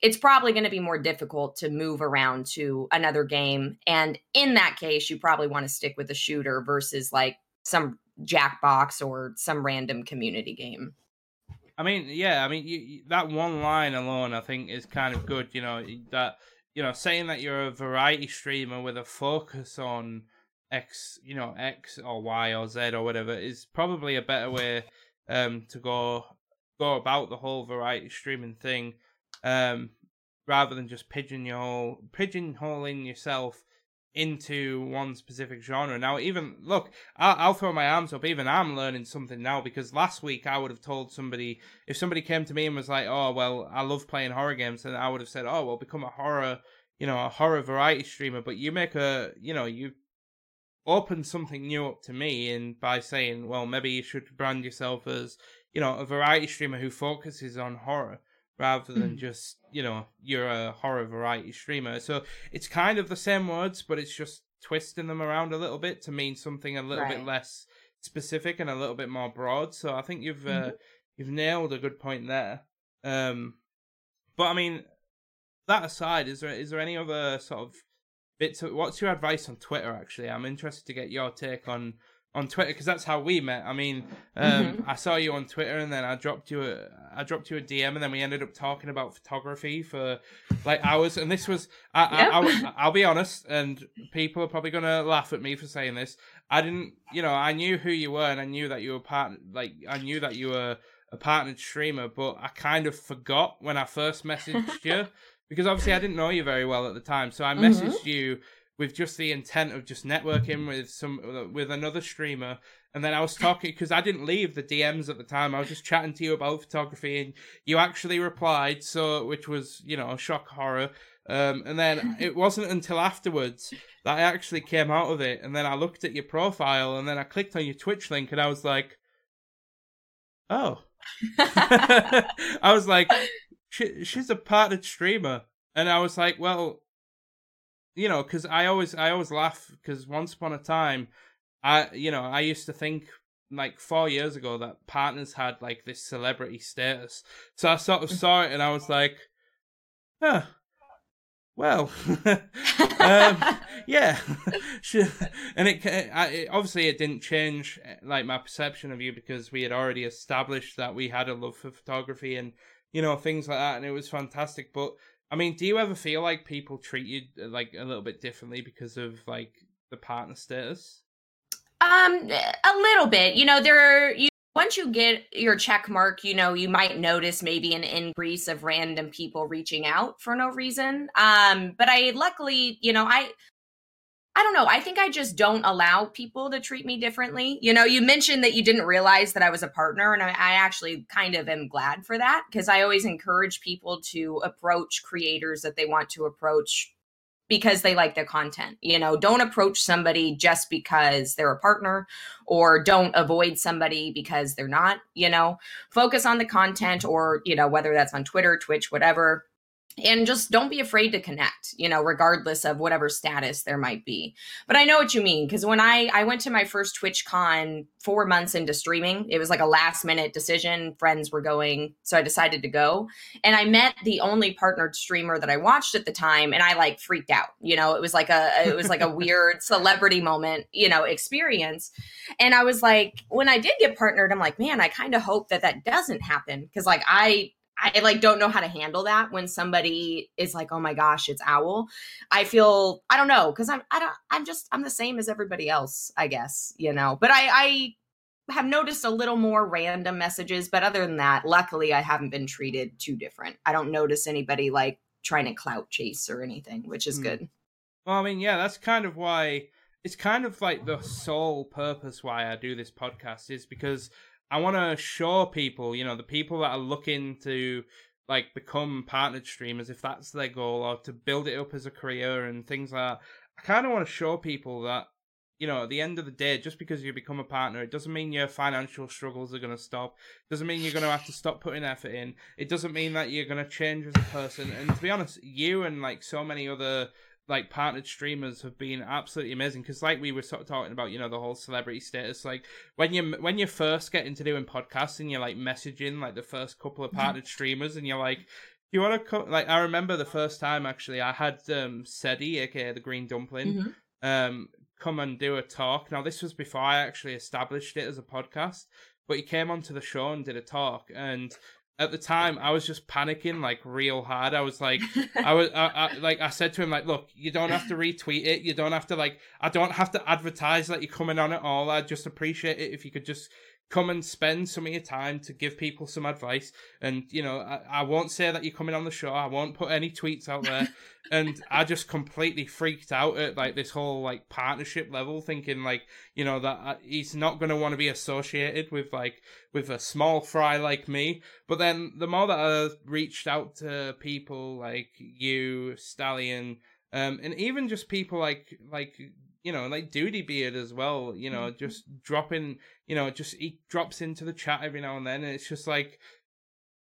it's probably going to be more difficult to move around to another game. And in that case, you probably want to stick with a shooter versus like some Jackbox or some random community game. I mean, yeah, I mean you, that one line alone, I think, is kind of good. You know that you know saying that you're a variety streamer with a focus on X, you know X or Y or Z or whatever is probably a better way um, to go go about the whole variety streaming thing um, rather than just pigeonhole pigeonholing yourself into one specific genre. Now, even look, I'll, I'll, throw my arms up. Even I'm learning something now because last week I would have told somebody if somebody came to me and was like, "Oh, well, I love playing horror games," and I would have said, "Oh, well, become a horror, you know, a horror variety streamer." But you make a, you know, you open something new up to me, and by saying, "Well, maybe you should brand yourself as, you know, a variety streamer who focuses on horror." Rather than mm. just you know you're a horror variety streamer. So it's kind of the same words, but it's just twisting them around a little bit to mean something a little right. bit less specific and a little bit more broad. So I think you've uh, mm-hmm. uh, you've nailed a good point there. Um, but I mean, that aside, is there is there any other sort of bits? Of, what's your advice on Twitter? Actually, I'm interested to get your take on on Twitter because that's how we met. I mean, um, mm-hmm. I saw you on Twitter and then I dropped you a I dropped you a DM and then we ended up talking about photography for like hours. And this was I, yep. I, will be honest, and people are probably gonna laugh at me for saying this. I didn't, you know, I knew who you were and I knew that you were part like I knew that you were a partnered streamer, but I kind of forgot when I first messaged you because obviously I didn't know you very well at the time. So I mm-hmm. messaged mm-hmm. you with just the intent of just networking with some with another streamer and then I was talking because I didn't leave the DMs at the time. I was just chatting to you about photography, and you actually replied. So, which was you know shock horror. Um, and then it wasn't until afterwards that I actually came out of it. And then I looked at your profile, and then I clicked on your Twitch link, and I was like, oh. I was like, she, she's a partnered streamer, and I was like, well, you know, because I always I always laugh because once upon a time, I you know I used to think like four years ago that partners had like this celebrity status, so I sort of saw it and I was like, huh, well, um, yeah, and it, it, obviously it didn't change like my perception of you because we had already established that we had a love for photography and you know things like that, and it was fantastic. But I mean, do you ever feel like people treat you like a little bit differently because of like the partner status? Um, a little bit. You know, there are, you once you get your check mark, you know, you might notice maybe an increase of random people reaching out for no reason. Um, but I luckily, you know, I I don't know. I think I just don't allow people to treat me differently. You know, you mentioned that you didn't realize that I was a partner, and I, I actually kind of am glad for that because I always encourage people to approach creators that they want to approach because they like their content. You know, don't approach somebody just because they're a partner or don't avoid somebody because they're not, you know. Focus on the content or, you know, whether that's on Twitter, Twitch, whatever and just don't be afraid to connect you know regardless of whatever status there might be. But i know what you mean because when i i went to my first TwitchCon four months into streaming it was like a last minute decision friends were going so i decided to go. And i met the only partnered streamer that i watched at the time and i like freaked out you know? It was like a it was like a weird celebrity moment you know experience. And i was like when i did get partnered i'm like man i kind of hope that that doesn't happen because like i I like don't know how to handle that when somebody is like, "Oh my gosh, it's owl." I feel I don't know because I'm I don't I'm just I'm the same as everybody else, I guess you know. But I I have noticed a little more random messages, but other than that, luckily I haven't been treated too different. I don't notice anybody like trying to clout chase or anything, which is mm. good. Well, I mean, yeah, that's kind of why it's kind of like the sole purpose why I do this podcast is because I want to show people, you know, the people that are looking to like become partnered streamers, if that's their goal, or to build it up as a career and things like that. I kind of want to show people that, you know, at the end of the day, just because you become a partner, it doesn't mean your financial struggles are going to stop. It doesn't mean you're going to have to stop putting effort in. It doesn't mean that you're going to change as a person. And to be honest, you and like so many other like partnered streamers have been absolutely amazing. Because like we were sort of talking about you know the whole celebrity status. Like when you when you first get into doing podcasts and you're like messaging like the first couple of partnered streamers and you're like do you want to come like i remember the first time actually i had um sedi aka the green dumpling mm-hmm. um come and do a talk. Now this was before i actually established it as a podcast but he came onto the show and did a talk and at the time I was just panicking like real hard. I was like, I was, I, I, like, I said to him like, look, you don't have to retweet it. You don't have to like, I don't have to advertise that you're coming on at all. I'd just appreciate it if you could just come and spend some of your time to give people some advice. And, you know, I, I won't say that you're coming on the show. I won't put any tweets out there. and I just completely freaked out at like this whole like partnership level, thinking like, you know, that uh, he's not going to want to be associated with like, with a small fry like me. But then the more that I reached out to people like you, Stallion, um, and even just people like, like, you know, like Duty Beard as well, you know, mm-hmm. just dropping, you know, just he drops into the chat every now and then, and it's just like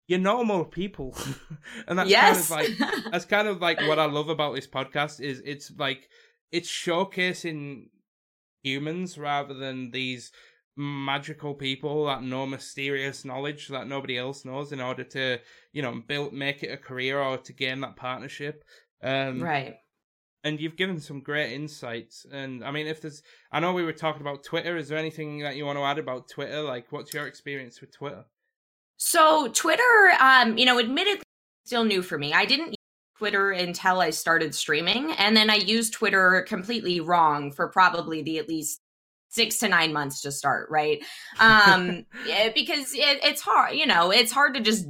you're normal people, and that's yes. kind of like that's kind of like what I love about this podcast is it's like it's showcasing humans rather than these magical people that know mysterious knowledge that nobody else knows in order to you know build make it a career or to gain that partnership um right and you've given some great insights. And I mean, if there's, I know we were talking about Twitter. Is there anything that you want to add about Twitter? Like, what's your experience with Twitter? So Twitter, um, you know, admittedly, still new for me. I didn't use Twitter until I started streaming, and then I used Twitter completely wrong for probably the at least six to nine months to start right um yeah, because it, it's hard you know it's hard to just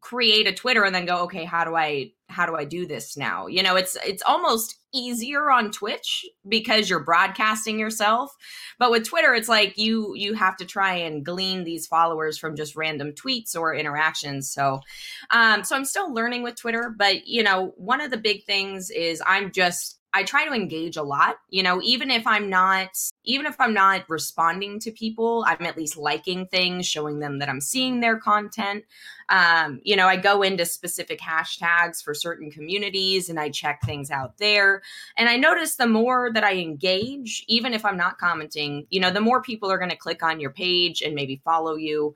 create a Twitter and then go, okay, how do I how do I do this now? You know, it's it's almost easier on Twitch because you're broadcasting yourself. But with Twitter, it's like you you have to try and glean these followers from just random tweets or interactions. So um so I'm still learning with Twitter, but you know, one of the big things is I'm just I try to engage a lot, you know, even if I'm not even if I'm not responding to people, I'm at least liking things, showing them that I'm seeing their content. Um, you know, I go into specific hashtags for certain communities and I check things out there. And I notice the more that I engage, even if I'm not commenting, you know, the more people are going to click on your page and maybe follow you,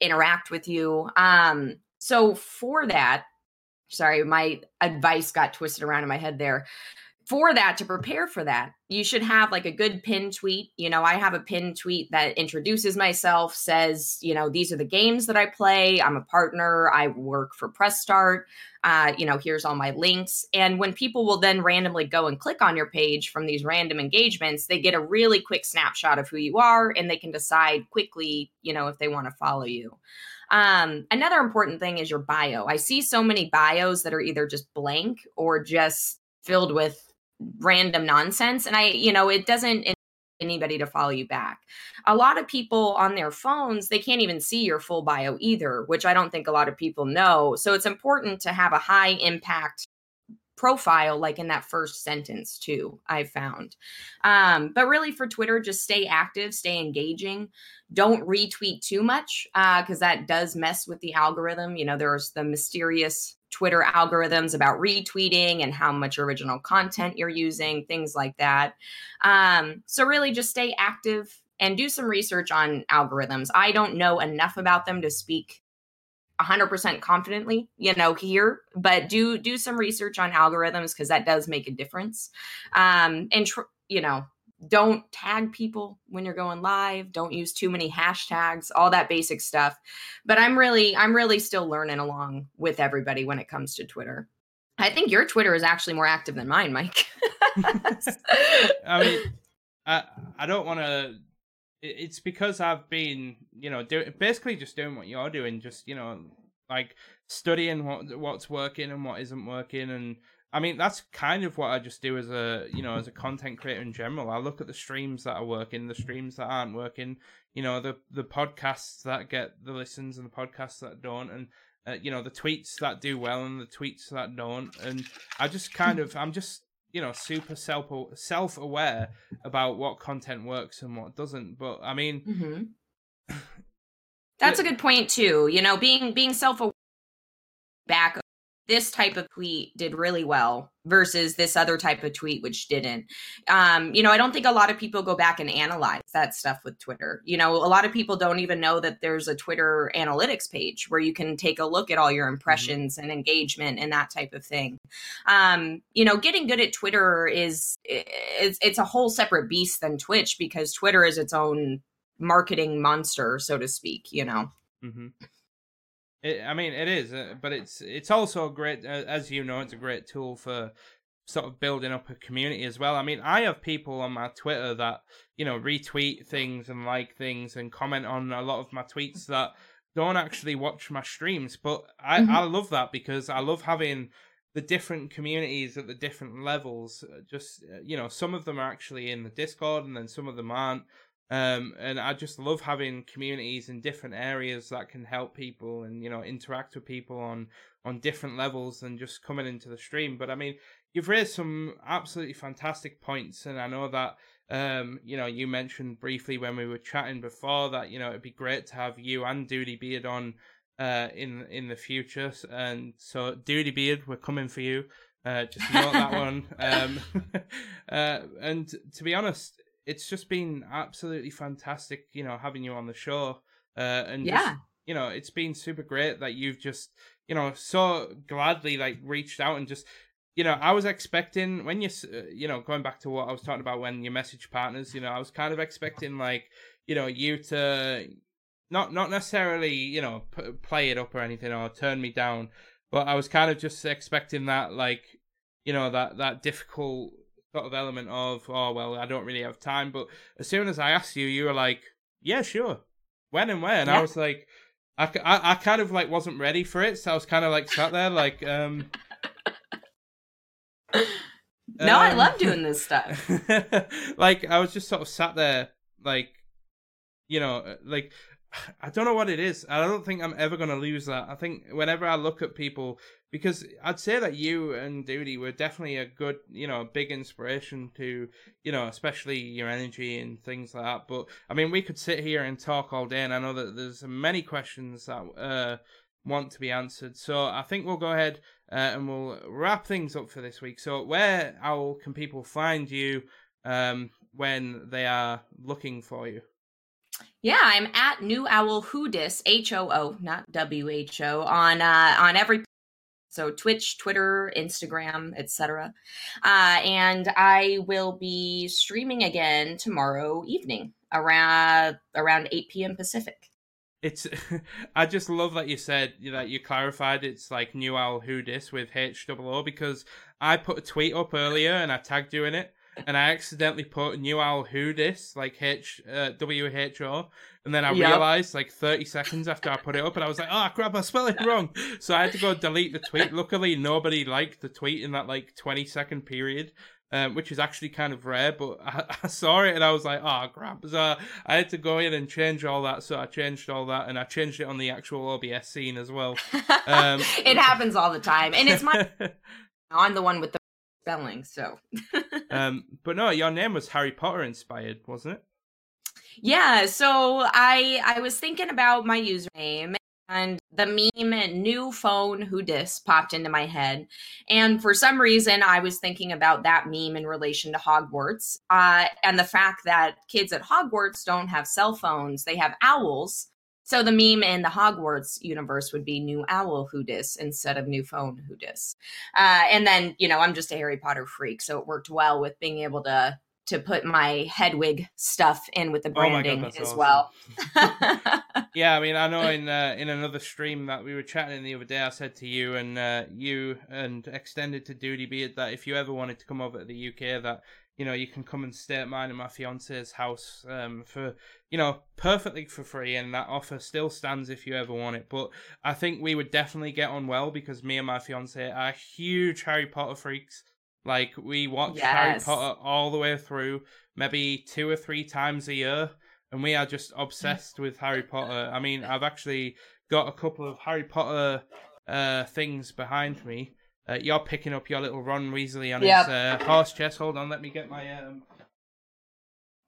interact with you. Um, so for that, sorry, my advice got twisted around in my head there for that to prepare for that you should have like a good pin tweet. You know i have a pin tweet that introduces myself says you know these are the games that i play. I'm a partner. I work for press start. Uh, you know here's all my links. And when people will then randomly go and click on your page from these random engagements they get a really quick snapshot of who you are and they can decide quickly you know if they want to follow you. Um, another important thing is your bio. I see so many bios that are either just blank or just filled with random nonsense and i you know it doesn't anybody to follow you back. A lot of people on their phones they can't even see your full bio either which i don't think a lot of people know. So it's important to have a high impact profile like in that first sentence too i found. Um, but really for twitter just stay active stay engaging. Don't retweet too much because uh, that does mess with the algorithm. You know there's the mysterious Twitter algorithms about retweeting and how much original content you're using, things like that. Um, so, really, just stay active and do some research on algorithms. I don't know enough about them to speak 100% confidently you know here but do do some research on algorithms because that does make a difference um and tr- you know don't tag people when you're going live. Don't use too many hashtags all that basic stuff. But i'm really i'm really still learning along with everybody when it comes to twitter. I think your twitter is actually more active than mine mike. I mean i i don't want to it's because i've been you know doing basically just doing what you're doing just you know like studying what what's working and what isn't working and I mean, that's kind of what I just do as a you know as a content creator in general. I look at the streams that are working, the streams that aren't working, you know, the the podcasts that get the listens and the podcasts that don't, and uh, you know the tweets that do well and the tweets that don't. And I just kind of I'm just you know super self self aware about what content works and what doesn't. But I mean. Mm-hmm. That's a good point too. You know, being being self aware back this type of tweet did really well versus this other type of tweet which didn't um, you know i don't think a lot of people go back and analyze that stuff with twitter you know a lot of people don't even know that there's a twitter analytics page where you can take a look at all your mm-hmm. impressions mm-hmm. and engagement and that type of thing um, you know getting good at twitter is it's, it's a whole separate beast than twitch because twitter is its own marketing monster so to speak you know mm-hmm. It, I mean, it is, uh, but it's it's also a great, uh, as you know, it's a great tool for sort of building up a community as well. I mean, I have people on my Twitter that you know retweet things and like things and comment on a lot of my tweets that don't actually watch my streams, but I mm-hmm. I love that because I love having the different communities at the different levels. Uh, just you know, some of them are actually in the Discord, and then some of them aren't. Um, and I just love having communities in different areas that can help people and you know interact with people on on different levels than just coming into the stream. But I mean, you've raised some absolutely fantastic points, and I know that um, you know you mentioned briefly when we were chatting before that you know it'd be great to have you and Duty Beard on uh, in in the future. And so, Duty Beard, we're coming for you. Uh, just note that one. Um, uh, and to be honest, it's just been absolutely fantastic, you know, having you on the show. Uh, and yeah. Just, you know, it's been super great that you've just, you know, so gladly like reached out and just, you know, I was expecting when you, uh, you know, going back to what I was talking about when you message partners, you know, I was kind of expecting like, you know, you to not not necessarily, you know, p- play it up or anything or turn me down, but I was kind of just expecting that like, you know, that that difficult sort of element of oh well I don't really have time but as soon as I asked you you were like yeah sure when and where and yeah. I was like I, I, I kind of like wasn't ready for it so I was kind of like sat there like um no um, I love doing this stuff like I was just sort of sat there like you know like I don't know what it is. I don't think I'm ever going to lose that. I think whenever I look at people because I'd say that you and Duty were definitely a good, you know, big inspiration to, you know, especially your energy and things like that. But I mean, we could sit here and talk all day, and I know that there's many questions that uh, want to be answered. So I think we'll go ahead uh, and we'll wrap things up for this week. So where owl can people find you um, when they are looking for you? Yeah, I'm at New Owl Who Dis H O O, not W H O, on uh, on every So Twitch, Twitter, Instagram, etc. Uh, and I will be streaming again tomorrow evening around around 8 p.m. Pacific. It's I just love that you said that you clarified it's like New al Who Dis with O because I put a tweet up earlier and I tagged you in it and I accidentally put New Al Who Dis like H uh, W H O and then I Yep. realized like 30 seconds after I put it up and I was like oh crap I spelled it wrong so I had to go delete the tweet luckily nobody liked the tweet in that like 20 second period um, which is actually kind of rare, but I, I saw it and I was like, oh crap. So I had to go in and change all that. So I changed all that and I changed it on the actual OBS scene as well. Um, it happens all the time, and it's my I'm the one with the spelling. So um, but no, your name was Harry Potter inspired, wasn't it? Yeah, so I I was thinking about my username. And the meme new phone who dis popped into my head. And for some reason, I was thinking about that meme in relation to Hogwarts uh, and the fact that kids at Hogwarts don't have cell phones, they have owls. So the meme in the Hogwarts universe would be new owl who dis instead of new phone who dis. Uh, and then, you know, I'm just a Harry Potter freak. So it worked well with being able to to put my Hedwig stuff in with the Oh God, branding as awesome. well. Yeah, I mean, I know in uh, in another stream that we were chatting the other day, I said to you and uh, you and extended to Duty Beard that if you ever wanted to come over to the UK, that you know you can come and stay at mine and my fiance's house um, for you know perfectly for free, and that offer still stands if you ever want it. But I think we would definitely get on well because me and my fiance are huge Harry Potter freaks. Like we watch Harry Potter all the way through, maybe two or three times a year and we are just obsessed with Harry Potter. I mean, I've actually got a couple of Harry Potter uh, things behind me. Uh, you're picking up your little Ron Weasley on Yep. his uh, horse chest. Hold on, let me get my. Um...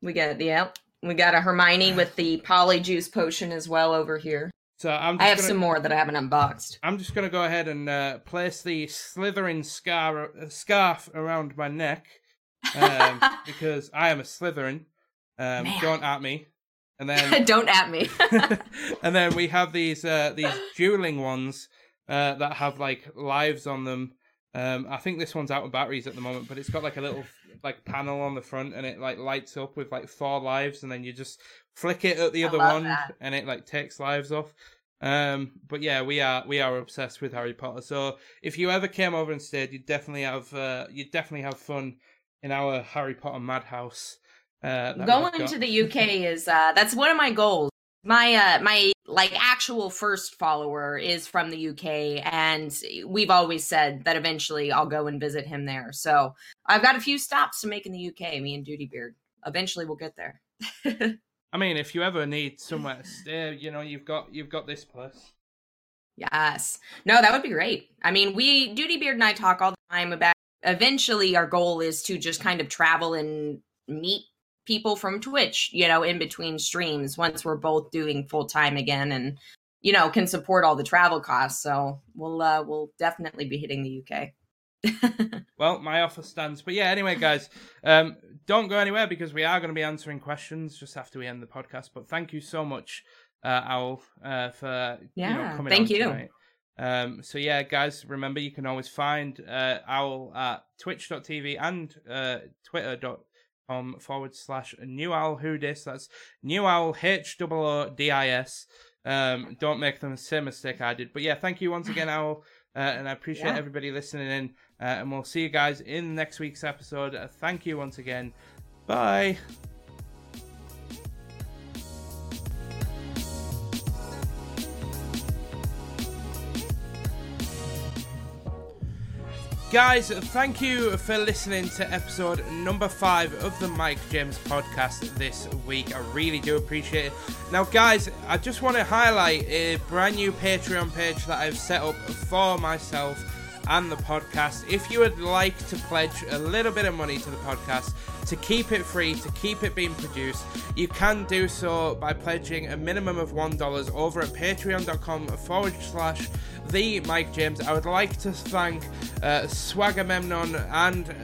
We got yeah. We got a Hermione with the polyjuice potion as well over here. So I'm. Just I have gonna... some more that I haven't unboxed. I'm just gonna go ahead and uh, place the Slytherin scar uh, scarf around my neck um, because I am a Slytherin. Um, don't at me. And then Don't at me. and then we have these uh, these dueling ones uh, that have like lives on them. Um, I think this one's out of batteries at the moment, but it's got like a little like panel on the front, and it like lights up with like four lives, and then you just flick it at the I other one, that. and it like takes lives off. Um, but yeah, we are we are obsessed with Harry Potter. So if you ever came over and stayed, you'd definitely have uh, you'd definitely have fun in our Harry Potter madhouse. Uh, Going to the UK is uh that's one of my goals. My uh my like actual first follower is from the UK and we've always said that eventually I'll go and visit him there. So I've got a few stops to make in the UK, me and Duty Beard. Eventually we'll get there. I mean, if you ever need somewhere to stay, you know, you've got you've got this place. Yes. No, that would be great. I mean, we Duty Beard and I talk all the time about eventually our goal is to just kind of travel and meet people from Twitch, you know, in between streams once we're both doing full time again and you know, can support all the travel costs. So, we'll uh we'll definitely be hitting the UK. Well, my offer stands. But yeah, anyway, guys, um, don't go anywhere because we are going to be answering questions just after we end the podcast. But thank you so much, uh, Owl, uh, for you know Yeah, coming thank you. tonight. Um, so yeah, guys, remember you can always find uh, Owl at twitch.tv and uh, twitter.com forward slash new owl who dis. That's new owl h double H O O D I S. Um, don't make the same mistake I did. But yeah, thank you once again, Owl. Uh, and I appreciate Yeah. everybody listening in. Uh, and we'll see you guys in next week's episode. Uh, thank you once again. Bye. Guys, thank you for listening to episode number five of the Mike James podcast this week. I really do appreciate it. Now, guys, I just want to highlight a brand new Patreon page that I've set up for myself and the podcast. If you would like to pledge a little bit of money to the podcast to keep it free, to keep it being produced, you can do so by pledging a minimum of $1 over at patreon.com forward slash the Mike James. I would like to thank uh, Swagger Memnon and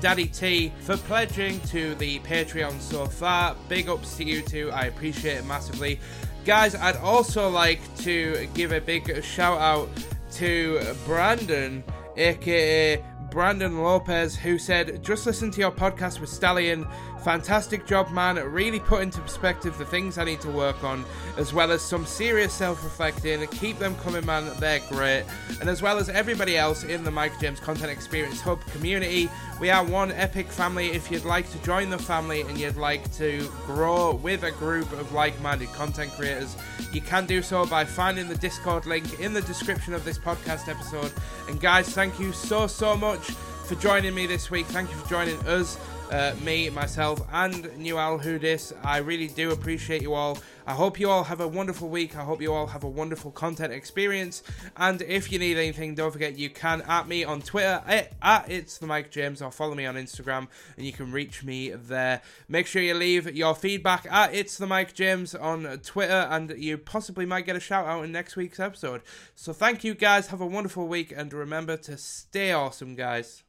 Daddy T for pledging to the Patreon so far. Big ups to you two. I appreciate it massively. Guys, I'd also like to give a big shout out to Brandon, aka Brandon Lopez, who said, Just listen to your podcast with Stallion. Fantastic job, man. Really put into perspective the things I need to work on, as well as some serious self reflecting. Keep them coming, man. They're great. And as well as everybody else in the Mike James Content Experience Hub community, we are one epic family. If you'd like to join the family and you'd like to grow with a group of like minded content creators, you can do so by finding the Discord link in the description of this podcast episode. And guys, thank you so, so much for joining me this week. Thank you for joining us uh, me, myself, and NewOwlHooDis. I really do appreciate you all. I hope you all have a wonderful week. I hope you all have a wonderful content experience. And if you need anything, don't forget you can at me on Twitter at, at it's the Mike James or follow me on Instagram and you can reach me there. Make sure you leave your feedback at it's the Mike James on Twitter and you possibly might get a shout out in next week's episode. So thank you guys. Have a wonderful week and remember to stay awesome, guys.